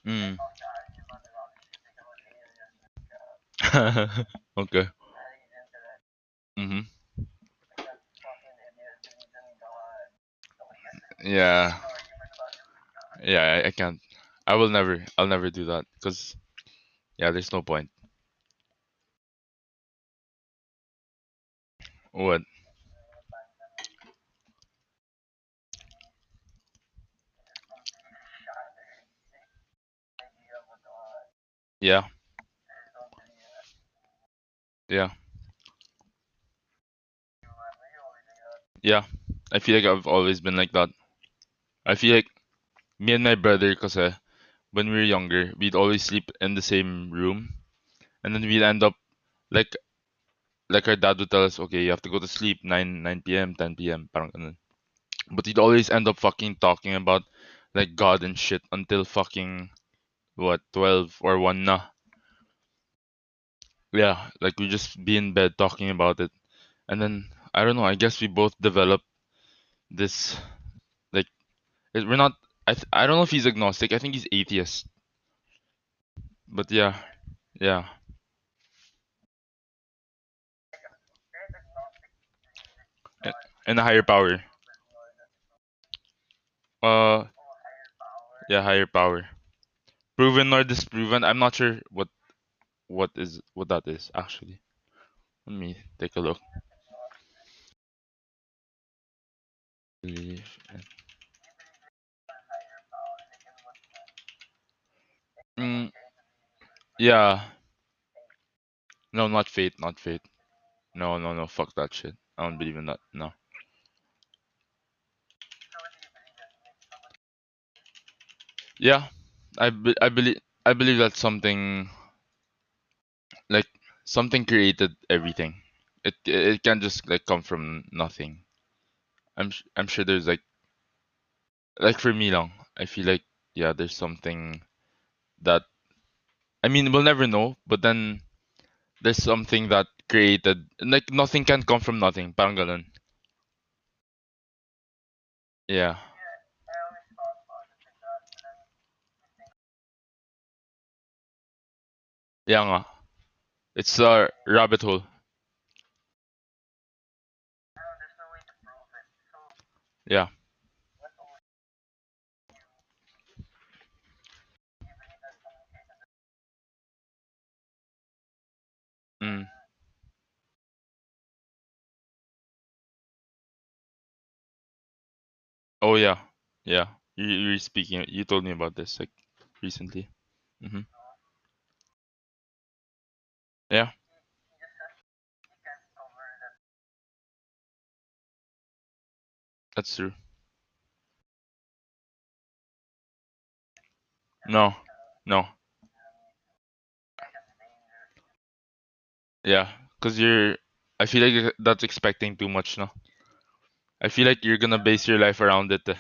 Mm. [LAUGHS] okay. Mhm. Yeah. Yeah. I, I can't. I will never. I'll never do that because yeah, there's no point. What? Yeah. Yeah. Yeah. I feel like I've always been like that. I feel like me and my brother, cause uh, when we were younger, we'd always sleep in the same room, and then we'd end up like like our dad would tell us, okay, you have to go to sleep 9 9 p.m. 10 p.m. Parang ganun. But he'd always end up fucking talking about like God and shit until fucking what 12 or 1 na. Yeah, like we just be in bed talking about it. And then I don't know, I guess we both developed this like it- we're not I th- I don't know if he's agnostic. I think he's atheist. But yeah, yeah. And a higher power. Uh yeah, higher power. Proven or disproven. I'm not sure what what is what that is actually. Let me take a look. Belief in- Mm, yeah. No, not fate, not fate. No, no, no. Fuck that shit. I don't believe in that. No. Yeah, I be- I believe I believe that something like something created everything. It it can just like come from nothing. I'm I'm sure there's like like for me long. I feel like yeah, there's something that I mean we'll never know, but then there's something that created like nothing can come from nothing. Parang. Yeah. Yeah nga. It's a rabbit hole. Yeah. Mm. Oh yeah. Yeah. You you're speaking you told me about this like recently. Mhm. Yeah, that's true. No. No. Yeah, cuz you're I feel like that's expecting too much no. I feel like you're to base your life around it. eh.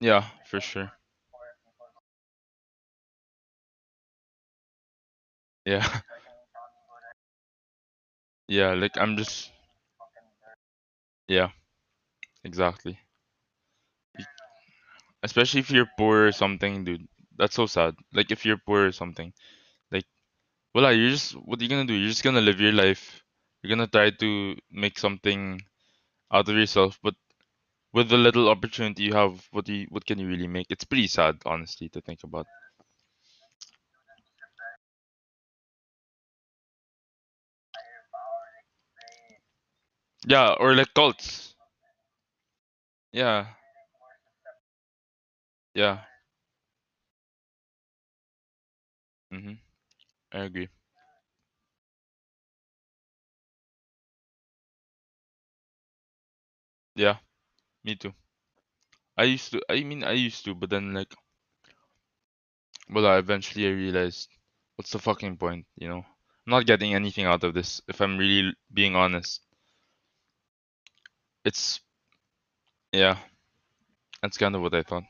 Yeah, for sure. Yeah. [LAUGHS] Yeah, like I'm just yeah, exactly. Especially if you're poor or something, dude. That's so sad. Like if you're poor or something. Like well, you're just what are you gonna do? You're just gonna live your life. You're gonna try to make something out of yourself, but with the little opportunity you have, what do you, what can you really make? It's pretty sad, honestly, to think about. Yeah, or like cults. Yeah, yeah. Mm Mhm. I agree. Yeah, me too. I used to. I mean, I used to, but then like, well, I eventually I realized, what's the fucking point? You know, I'm not getting anything out of this. If I'm really being honest, it's yeah. That's kind of what I thought.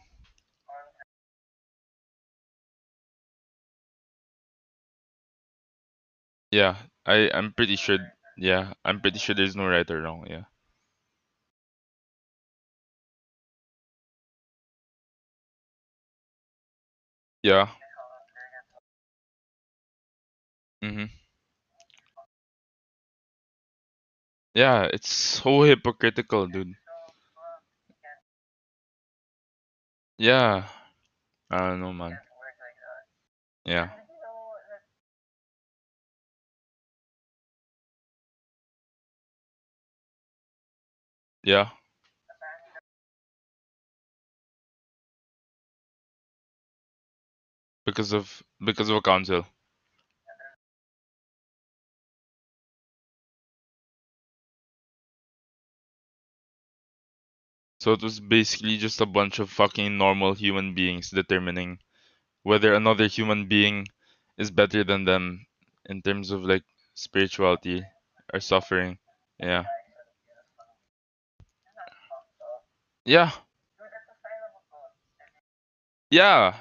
Yeah, I I'm pretty sure. Yeah, I'm pretty sure there's no right or wrong. Yeah. Yeah. Mhm. Yeah, it's so hypocritical, dude. Yeah. I don't know, man. Yeah. Yeah. Because of because of a council. So it was basically just a bunch of fucking normal human beings determining whether another human being is better than them in terms of like spirituality or suffering. Yeah. Yeah. Yeah.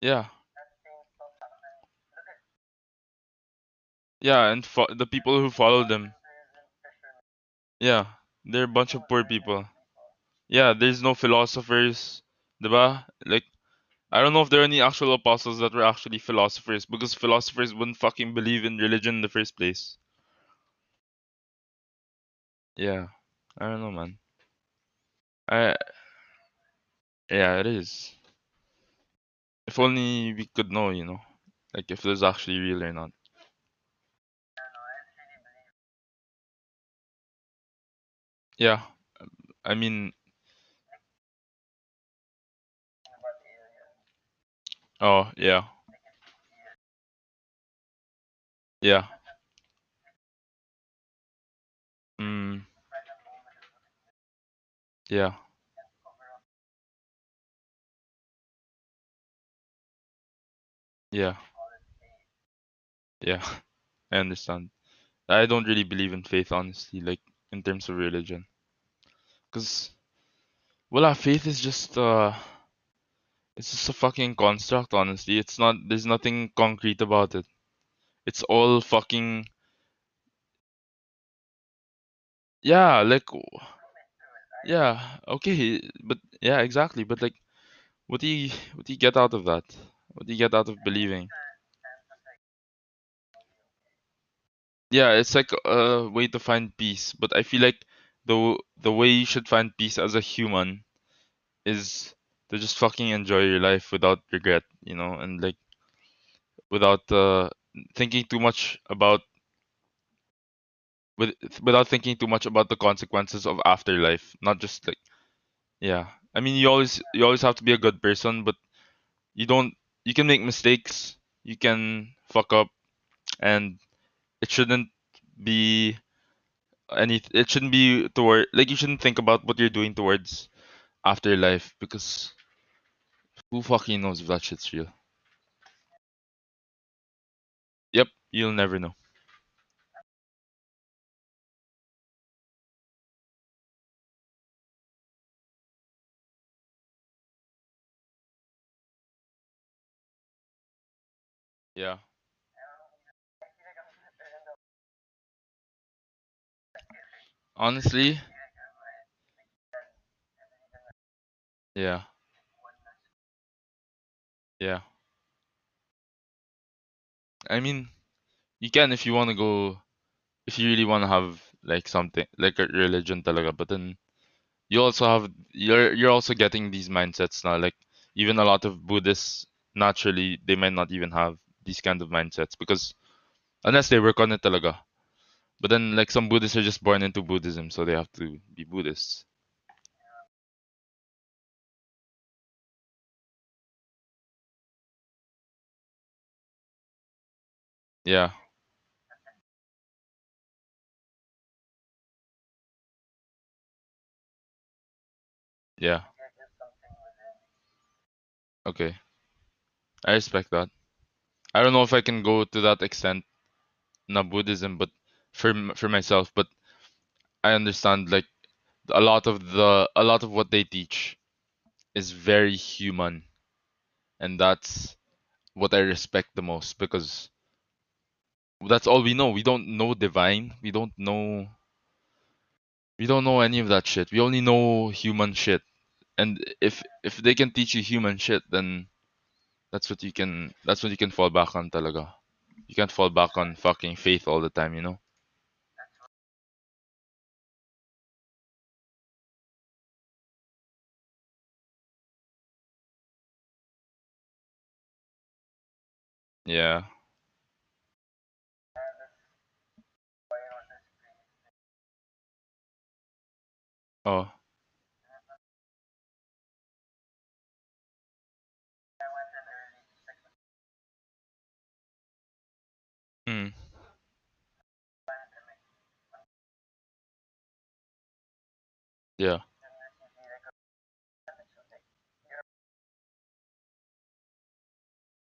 Yeah. Yeah, and fo- the people who follow them. Yeah, they're a bunch of poor people. Yeah, there's no philosophers, diba? Like I don't know if there are any actual apostles that were actually philosophers because philosophers wouldn't fucking believe in religion in the first place. Yeah, I don't know, man. I yeah, it is. If only we could know, you know, like if there's actually real or not. Yeah, I mean, oh yeah, yeah, mm, yeah, yeah, yeah. [LAUGHS] I understand. I don't really believe in faith, honestly, like in terms of religion, because well, our faith is just uh It's just a fucking construct, honestly. It's not, there's nothing concrete about it. It's all fucking, yeah, like, yeah, okay, but yeah, exactly. But like, what do you, what do you get out of that? What do you get out of believing? Yeah, it's like a way to find peace. But I feel like the the way you should find peace as a human is to just fucking enjoy your life without regret, you know, and like without uh, thinking too much about with without thinking too much about the consequences of afterlife not just like yeah. I mean you always you always have to be a good person but you don't you can make mistakes you can fuck up and it shouldn't be any it shouldn't be toward like you shouldn't think about what you're doing towards afterlife because who fucking knows if that shit's real? Yep you'll never know Yeah. Honestly, yeah. Yeah. I mean, you can if you want to go, if you really want to have like something like a religion talaga, but then you also have you're you're also getting these mindsets now. Like even a lot of Buddhists naturally they might not even have these kind of mindsets because unless they work on it talaga. But then like some Buddhists are just born into Buddhism, so they have to be Buddhists. Yeah, yeah. Okay. I respect that. I don't know if I can go to that extent na Buddhism, but for for myself, but I understand like a lot of the a lot of what they teach is very human, and that's what I respect the most because that's all we know. We don't know divine. We don't know we don't know any of that shit. We only know human shit. And if if they can teach you human shit, then that's what you can that's what you can fall back on talaga. You can't fall back on fucking faith all the time, you know? Yeah. Oh. Hmm. Yeah.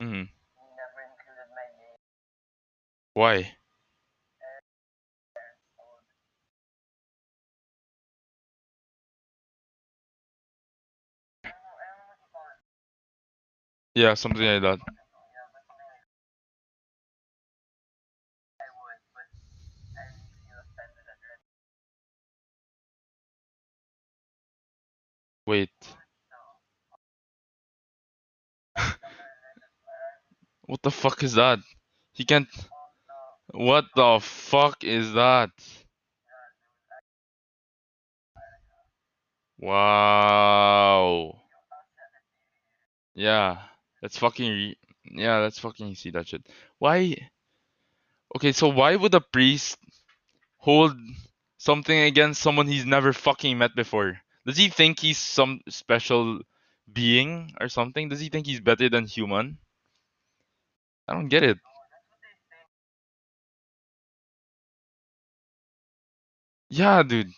Hmm. Why? Yeah, something like that. Wait. [LAUGHS] What the fuck is that? He can't. What the fuck is that? Wow. Yeah. Let's fucking. Yeah, let's fucking see that shit. Why? Okay, so why would a priest hold something against someone he's never fucking met before? Does he think he's some special being or something? Does he think he's better than human? I don't get it. Yeah, dude.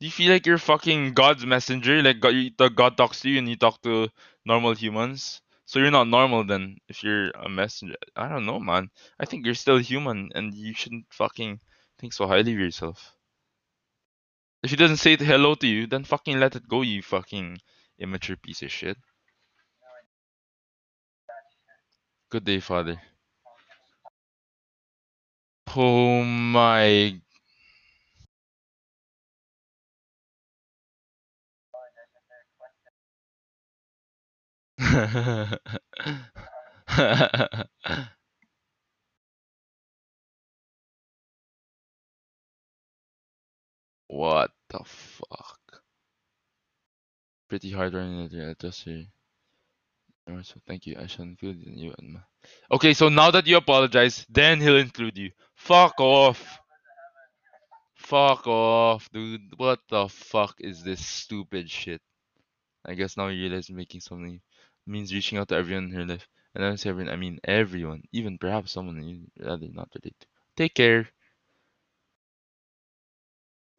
Do you feel like you're fucking God's messenger? Like God, the God talks to you and you talk to normal humans? So you're not normal then if you're a messenger. I don't know, man. I think you're still human and you shouldn't fucking think so highly of yourself. If he doesn't say hello to you, then fucking let it go, you fucking immature piece of shit. Good day, father. Oh my. [LAUGHS] what the fuck? Pretty hard running it, just here. Alright, so thank you. I shall include you in my... Okay, so now that you apologize, then he'll include you. Fuck off. Fuck off, dude. What the fuck is this stupid shit? I guess now you realize making something means reaching out to everyone in her life. And I say everyone, I mean everyone, even perhaps someone you'd rather not relate to. Take care.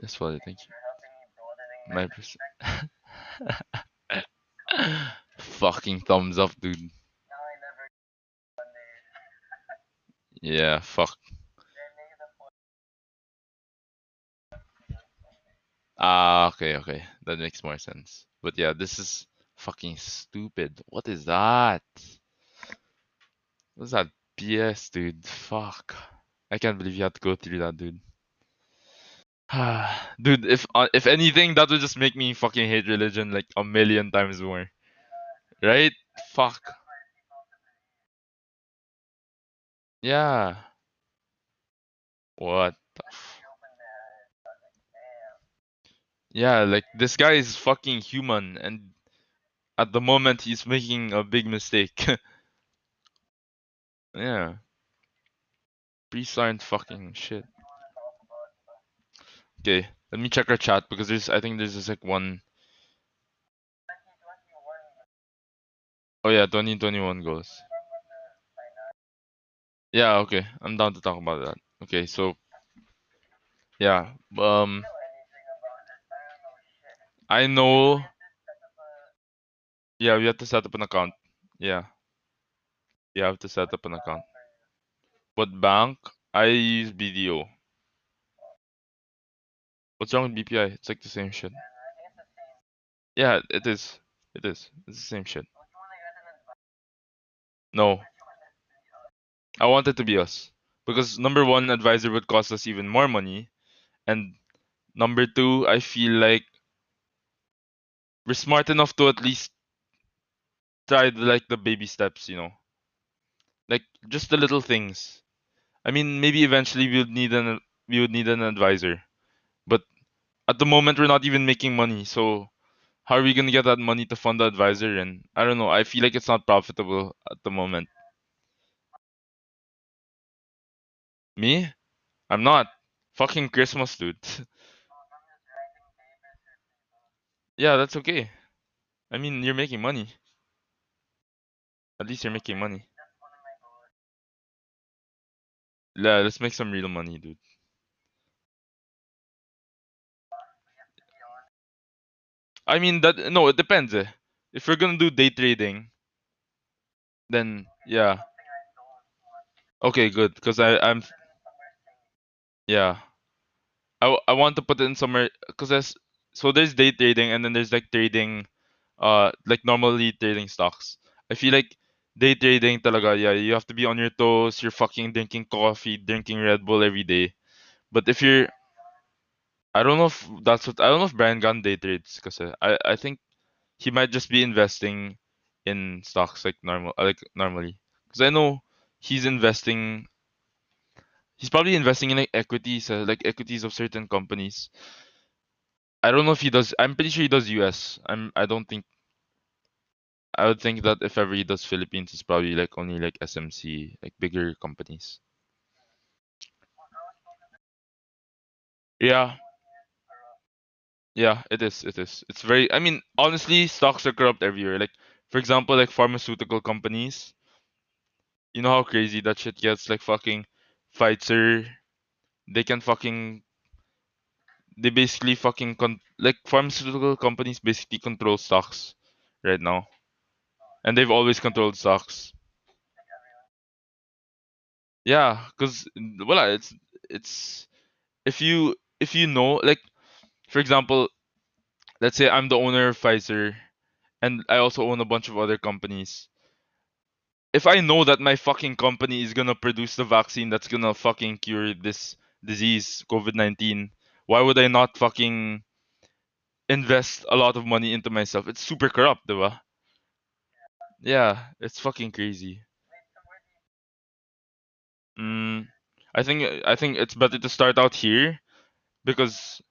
That's what I think. My pers- Fucking thumbs up, dude. Yeah, fuck. Ah, okay, okay. That makes more sense. But yeah, this is fucking stupid. What is that? What's that BS, dude? Fuck. I can't believe you had to go through that, dude. [SIGHS] Dude, if uh, if anything, that would just make me fucking hate religion like a million times more. Right? Fuck. Yeah. What the f- Yeah, like this guy is fucking human and at the moment he's making a big mistake. [LAUGHS] yeah. Priests aren't fucking shit. Okay, let me check our chat because there's I think there's just like one Oh yeah, 2021 goals. Yeah, okay. I'm down to talk about that. Okay, so yeah, um I know Yeah, we have to set up an account. Yeah. You have to set up an account. What bank? I use BDO. What's wrong with BPI? It's like the same shit. Yeah, it is. It is. It's the same shit. No. I want it to be us. Because number one, advisor would cost us even more money. And number two, I feel like we're smart enough to at least try the, like the baby steps, you know. Like just the little things. I mean, maybe eventually we would need an we would need an advisor. But at the moment we're not even making money, so how are we gonna get that money to fund the advisor? And I don't know. I feel like it's not profitable at the moment. Me? I'm not. Fucking Christmas, dude. [LAUGHS] yeah, that's okay. I mean, you're making money. At least you're making money. Yeah, let's make some real money, dude. I mean that no, it depends. Eh. If we're gonna do day trading, then yeah. Okay, good. Cause I I'm yeah. I want to put it in somewhere because there's so there's day trading and then there's like trading, uh like normally trading stocks. I feel like day trading talaga yeah you have to be on your toes. You're fucking drinking coffee, drinking Red Bull every day. But if you're I don't know if that's what I don't know if Brian Gunn day trades because I I think he might just be investing in stocks like normal like normally. Because I know he's investing he's probably investing in like equities uh, like equities of certain companies. I don't know if he does I'm pretty sure he does US I'm I don't think I would think that if ever he does Philippines it's probably like only like SMC like bigger companies. Yeah Yeah, it is. It is. It's very. I mean, honestly, stocks are corrupt everywhere. Like, for example, like pharmaceutical companies. You know how crazy that shit gets. Like fucking Pfizer. They can fucking. They basically fucking con- like pharmaceutical companies basically control stocks right now, and they've always controlled stocks. Yeah, cause well, it's it's if you if you know like for example, let's say I'm the owner of Pfizer and I also own a bunch of other companies. If I know that my fucking company is gonna produce the vaccine that's gonna fucking cure this disease, COVID 19, why would I not fucking invest a lot of money into myself? It's super corrupt, diba? Yeah, it's fucking crazy. Mm, I think I think it's better to start out here because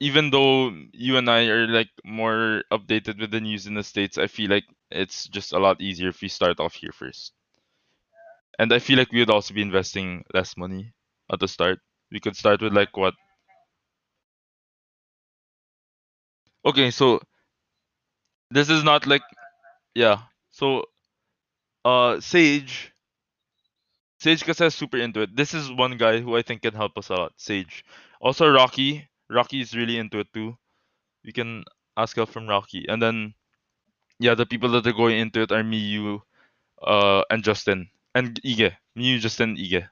even though you and I are like more updated with the news in the states, I feel like it's just a lot easier if we start off here first. And I feel like we would also be investing less money at the start. We could start with like what? Okay, so this is not like yeah. So uh Sage Sage kasi is super into it. This is one guy who I think can help us a lot. Sage. Also Rocky. Rocky is really into it too. We can ask help from Rocky. And then yeah, the people that are going into it are me, you, uh, and Justin. And Ige. Me, you, Justin, Ige.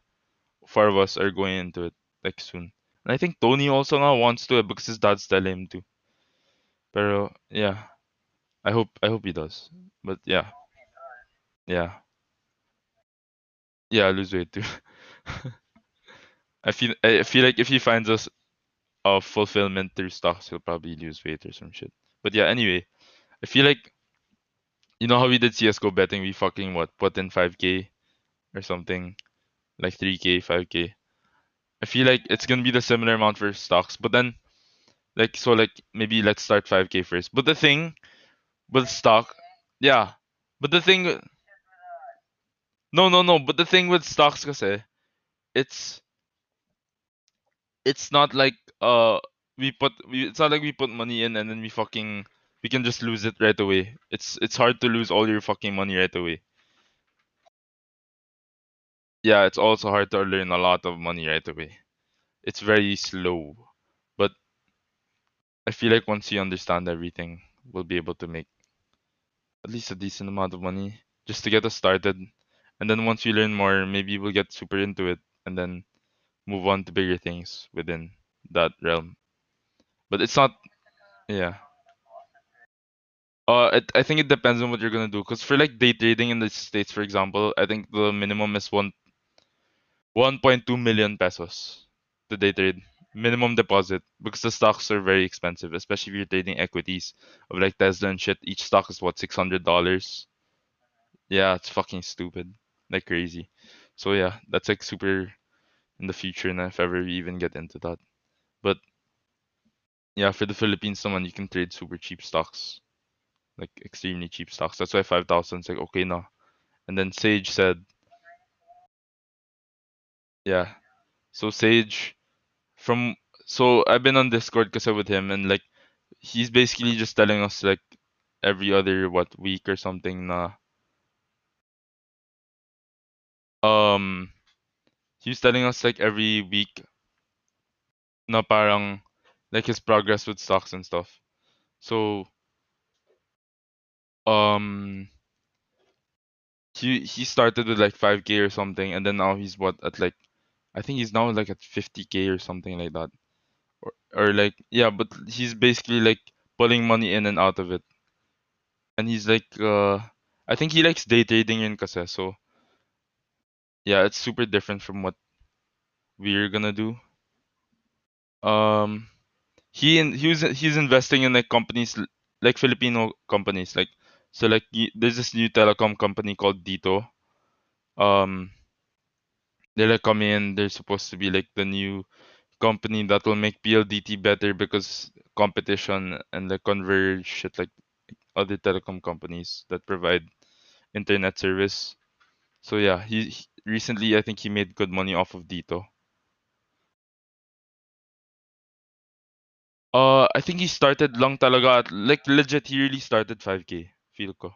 Four of us are going into it like soon. And I think Tony also now wants to because his dad's telling him to. Pero yeah. I hope I hope he does. But yeah. Yeah. Yeah, I lose weight too. [LAUGHS] I feel I feel like if he finds us of fulfillment through stocks, he'll probably lose weight or some shit. But yeah, anyway, I feel like you know how we did CS:GO betting, we fucking what put in 5k or something, like 3k, 5k. I feel like it's gonna be the similar amount for stocks, but then like so like maybe let's start 5k first. But the thing with stock, yeah. But the thing, with- no, no, no. But the thing with stocks, kasi, it's it's not like uh we put we, it's not like we put money in and then we fucking we can just lose it right away. It's it's hard to lose all your fucking money right away. Yeah, it's also hard to earn a lot of money right away. It's very slow. But I feel like once you understand everything, we'll be able to make at least a decent amount of money just to get us started. And then once we learn more, maybe we'll get super into it and then move on to bigger things within that realm. But it's not, yeah. Uh, it, I think it depends on what you're gonna do. Cause for like day trading in the states, for example, I think the minimum is one, 1.2 million pesos to day trade minimum deposit because the stocks are very expensive, especially if you're trading equities of like Tesla and shit. Each stock is what six hundred dollars. Yeah, it's fucking stupid, like crazy. So yeah, that's like super in the future, and if ever we even get into that. But yeah, for the Philippines, someone you can trade super cheap stocks, like extremely cheap stocks. That's why five thousand is like okay now. And then Sage said, yeah. So Sage, from so I've been on Discord kasi with him, and like he's basically just telling us like every other what week or something na um he's telling us like every week na parang like his progress with stocks and stuff. So um he he started with like 5k or something and then now he's what at like I think he's now like at 50k or something like that. Or or like yeah, but he's basically like pulling money in and out of it. And he's like uh I think he likes day trading in kasi so yeah, it's super different from what we're gonna do. Um, he and he was he's investing in like companies like Filipino companies, like so like there's this new telecom company called Dito. Um, they're like coming in. They're supposed to be like the new company that will make PLDT better because competition and like converge shit like other telecom companies that provide internet service. So yeah, he, he recently I think he made good money off of Dito. Uh, I think he started long talaga at like legit he really started 5k, feel ko.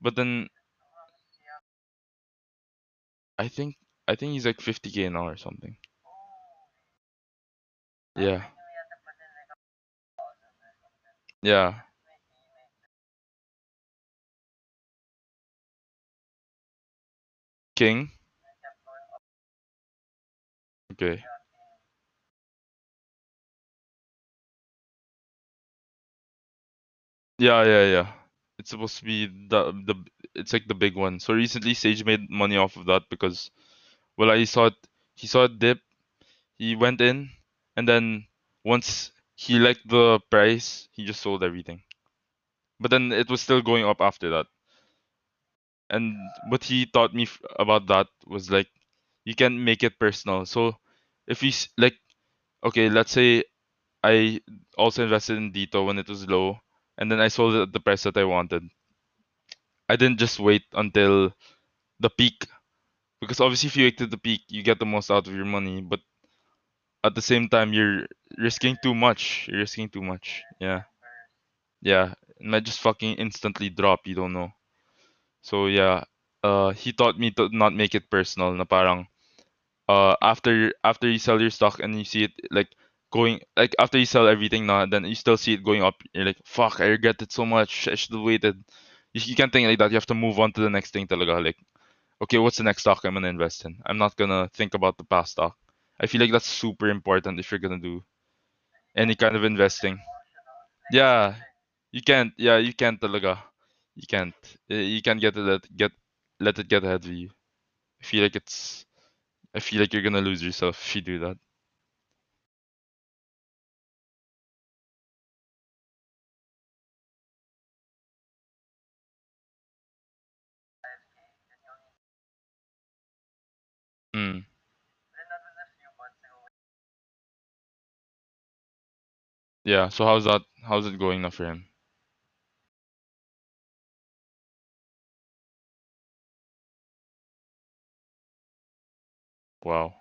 But then I think I think he's like 50k now or something. Yeah. Yeah. King. Okay. Yeah, yeah, yeah. It's supposed to be the the it's like the big one. So recently Sage made money off of that because well I saw it he saw it dip, he went in and then once he liked the price, he just sold everything. But then it was still going up after that. and what he taught me f- about that was like you can make it personal so if we s- like okay let's say i also invested in dito when it was low and then i sold it at the price that i wanted. I didn't just wait until the peak because obviously if you wait to the peak you get the most out of your money but at the same time you're risking too much. You're risking too much. Yeah. Yeah. It might just fucking instantly drop. You don't know. So yeah. Uh he taught me to not make it personal na parang uh after after you sell your stock and you see it like going like after you sell everything now then you still see it going up. You're like fuck i regret it so much. I should have waited. You, you can't think like that. You have to move on to the next thing talaga. Like okay what's the next stock i'm gonna invest in? I'm not gonna think about the past stock. I feel like that's super important if you're gonna do any kind of investing. Yeah. You can't yeah you can't talaga. You can't. You can't get it let get let it get ahead of you. I feel like it's i feel like you're gonna lose yourself if you do that Mm. Yeah. So how's that? How's it going now for him? Wow.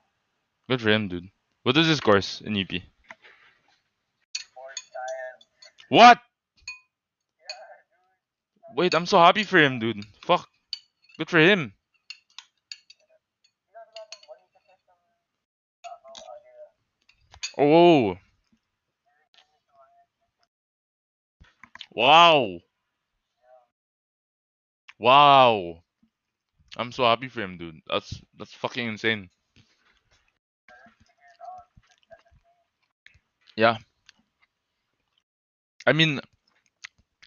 Good for him, dude. What is his course in UP? What? Wait, I'm so happy for him, dude. Fuck. Good for him. Oh. Wow. Wow. I'm so happy for him, dude. That's that's fucking insane. Yeah. I mean,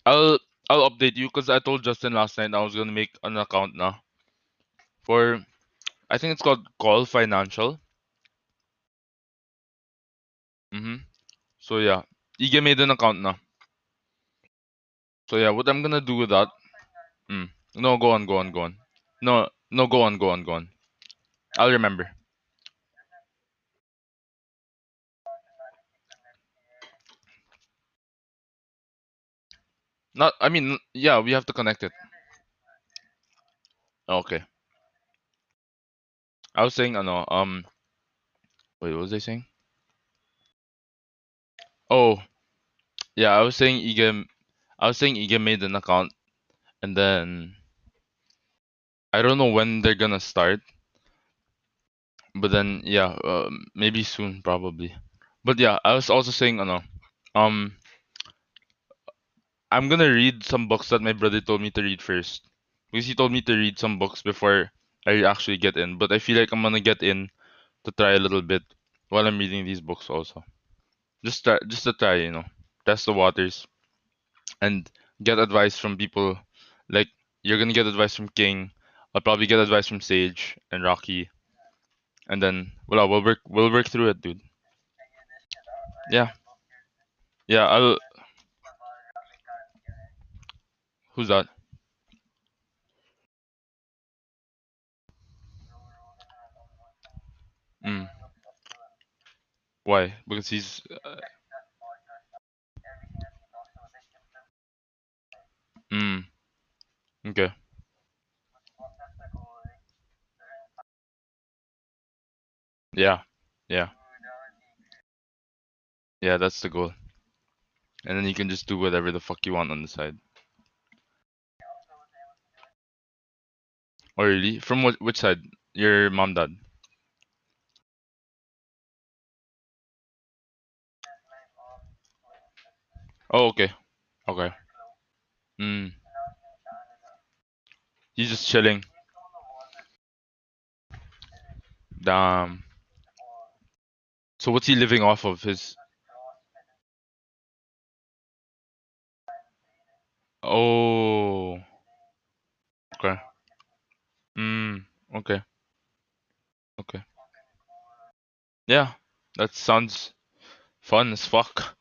I'll I'll update you because I told Justin last night I was gonna make an account now for I think it's called COL Financial. Mm-hmm. So yeah, Ige made an account now. So yeah, what I'm gonna do with that? Mm. No, go on, go on, go on. No, no, go on, go on, go on. I'll remember. Not, I mean, yeah, we have to connect it. Okay. I was saying, ano, um, wait, what was I saying? Oh, yeah, I was saying Ige, I was saying Ige made an account, and then I don't know when they're gonna start, but then yeah, uh, maybe soon probably. But yeah, I was also saying, ano, um, I'm gonna read some books that my brother told me to read first, because he told me to read some books before I actually get in. But I feel like I'm gonna get in to try a little bit while I'm reading these books also. Just try, just to try, you know, test the waters, and get advice from people. Like you're gonna get advice from King. I'll probably get advice from Sage and Rocky, and then well, we'll work we'll work through it, dude. Yeah, yeah. I'll. Who's that? Mm. Why? Because he's. Uh, mm. Okay. Yeah. Yeah. Yeah, that's the goal. And then you can just do whatever the fuck you want on the side. Oh really? From what which side? Your mom dad? Oh okay. Okay. Mm. He's just chilling. Damn. So what's he living off of? His Oh. Okay. Mm. Okay. Okay. Yeah. That sounds fun as fuck.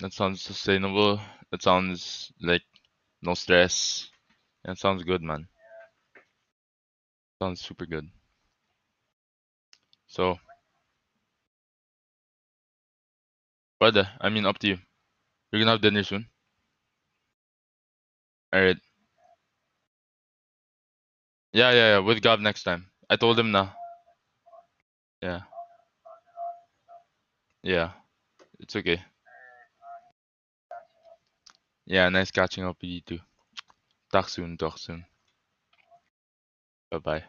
That sounds sustainable. That sounds like no stress. That sounds good, man. Sounds super good. So, but I mean, up to you. You're gonna have dinner soon. All right. Yeah, yeah, yeah. With Gab next time. I told him now. Yeah. Yeah. It's okay. Yeah, nice catching up with you too. Talk soon, talk soon. Bye bye.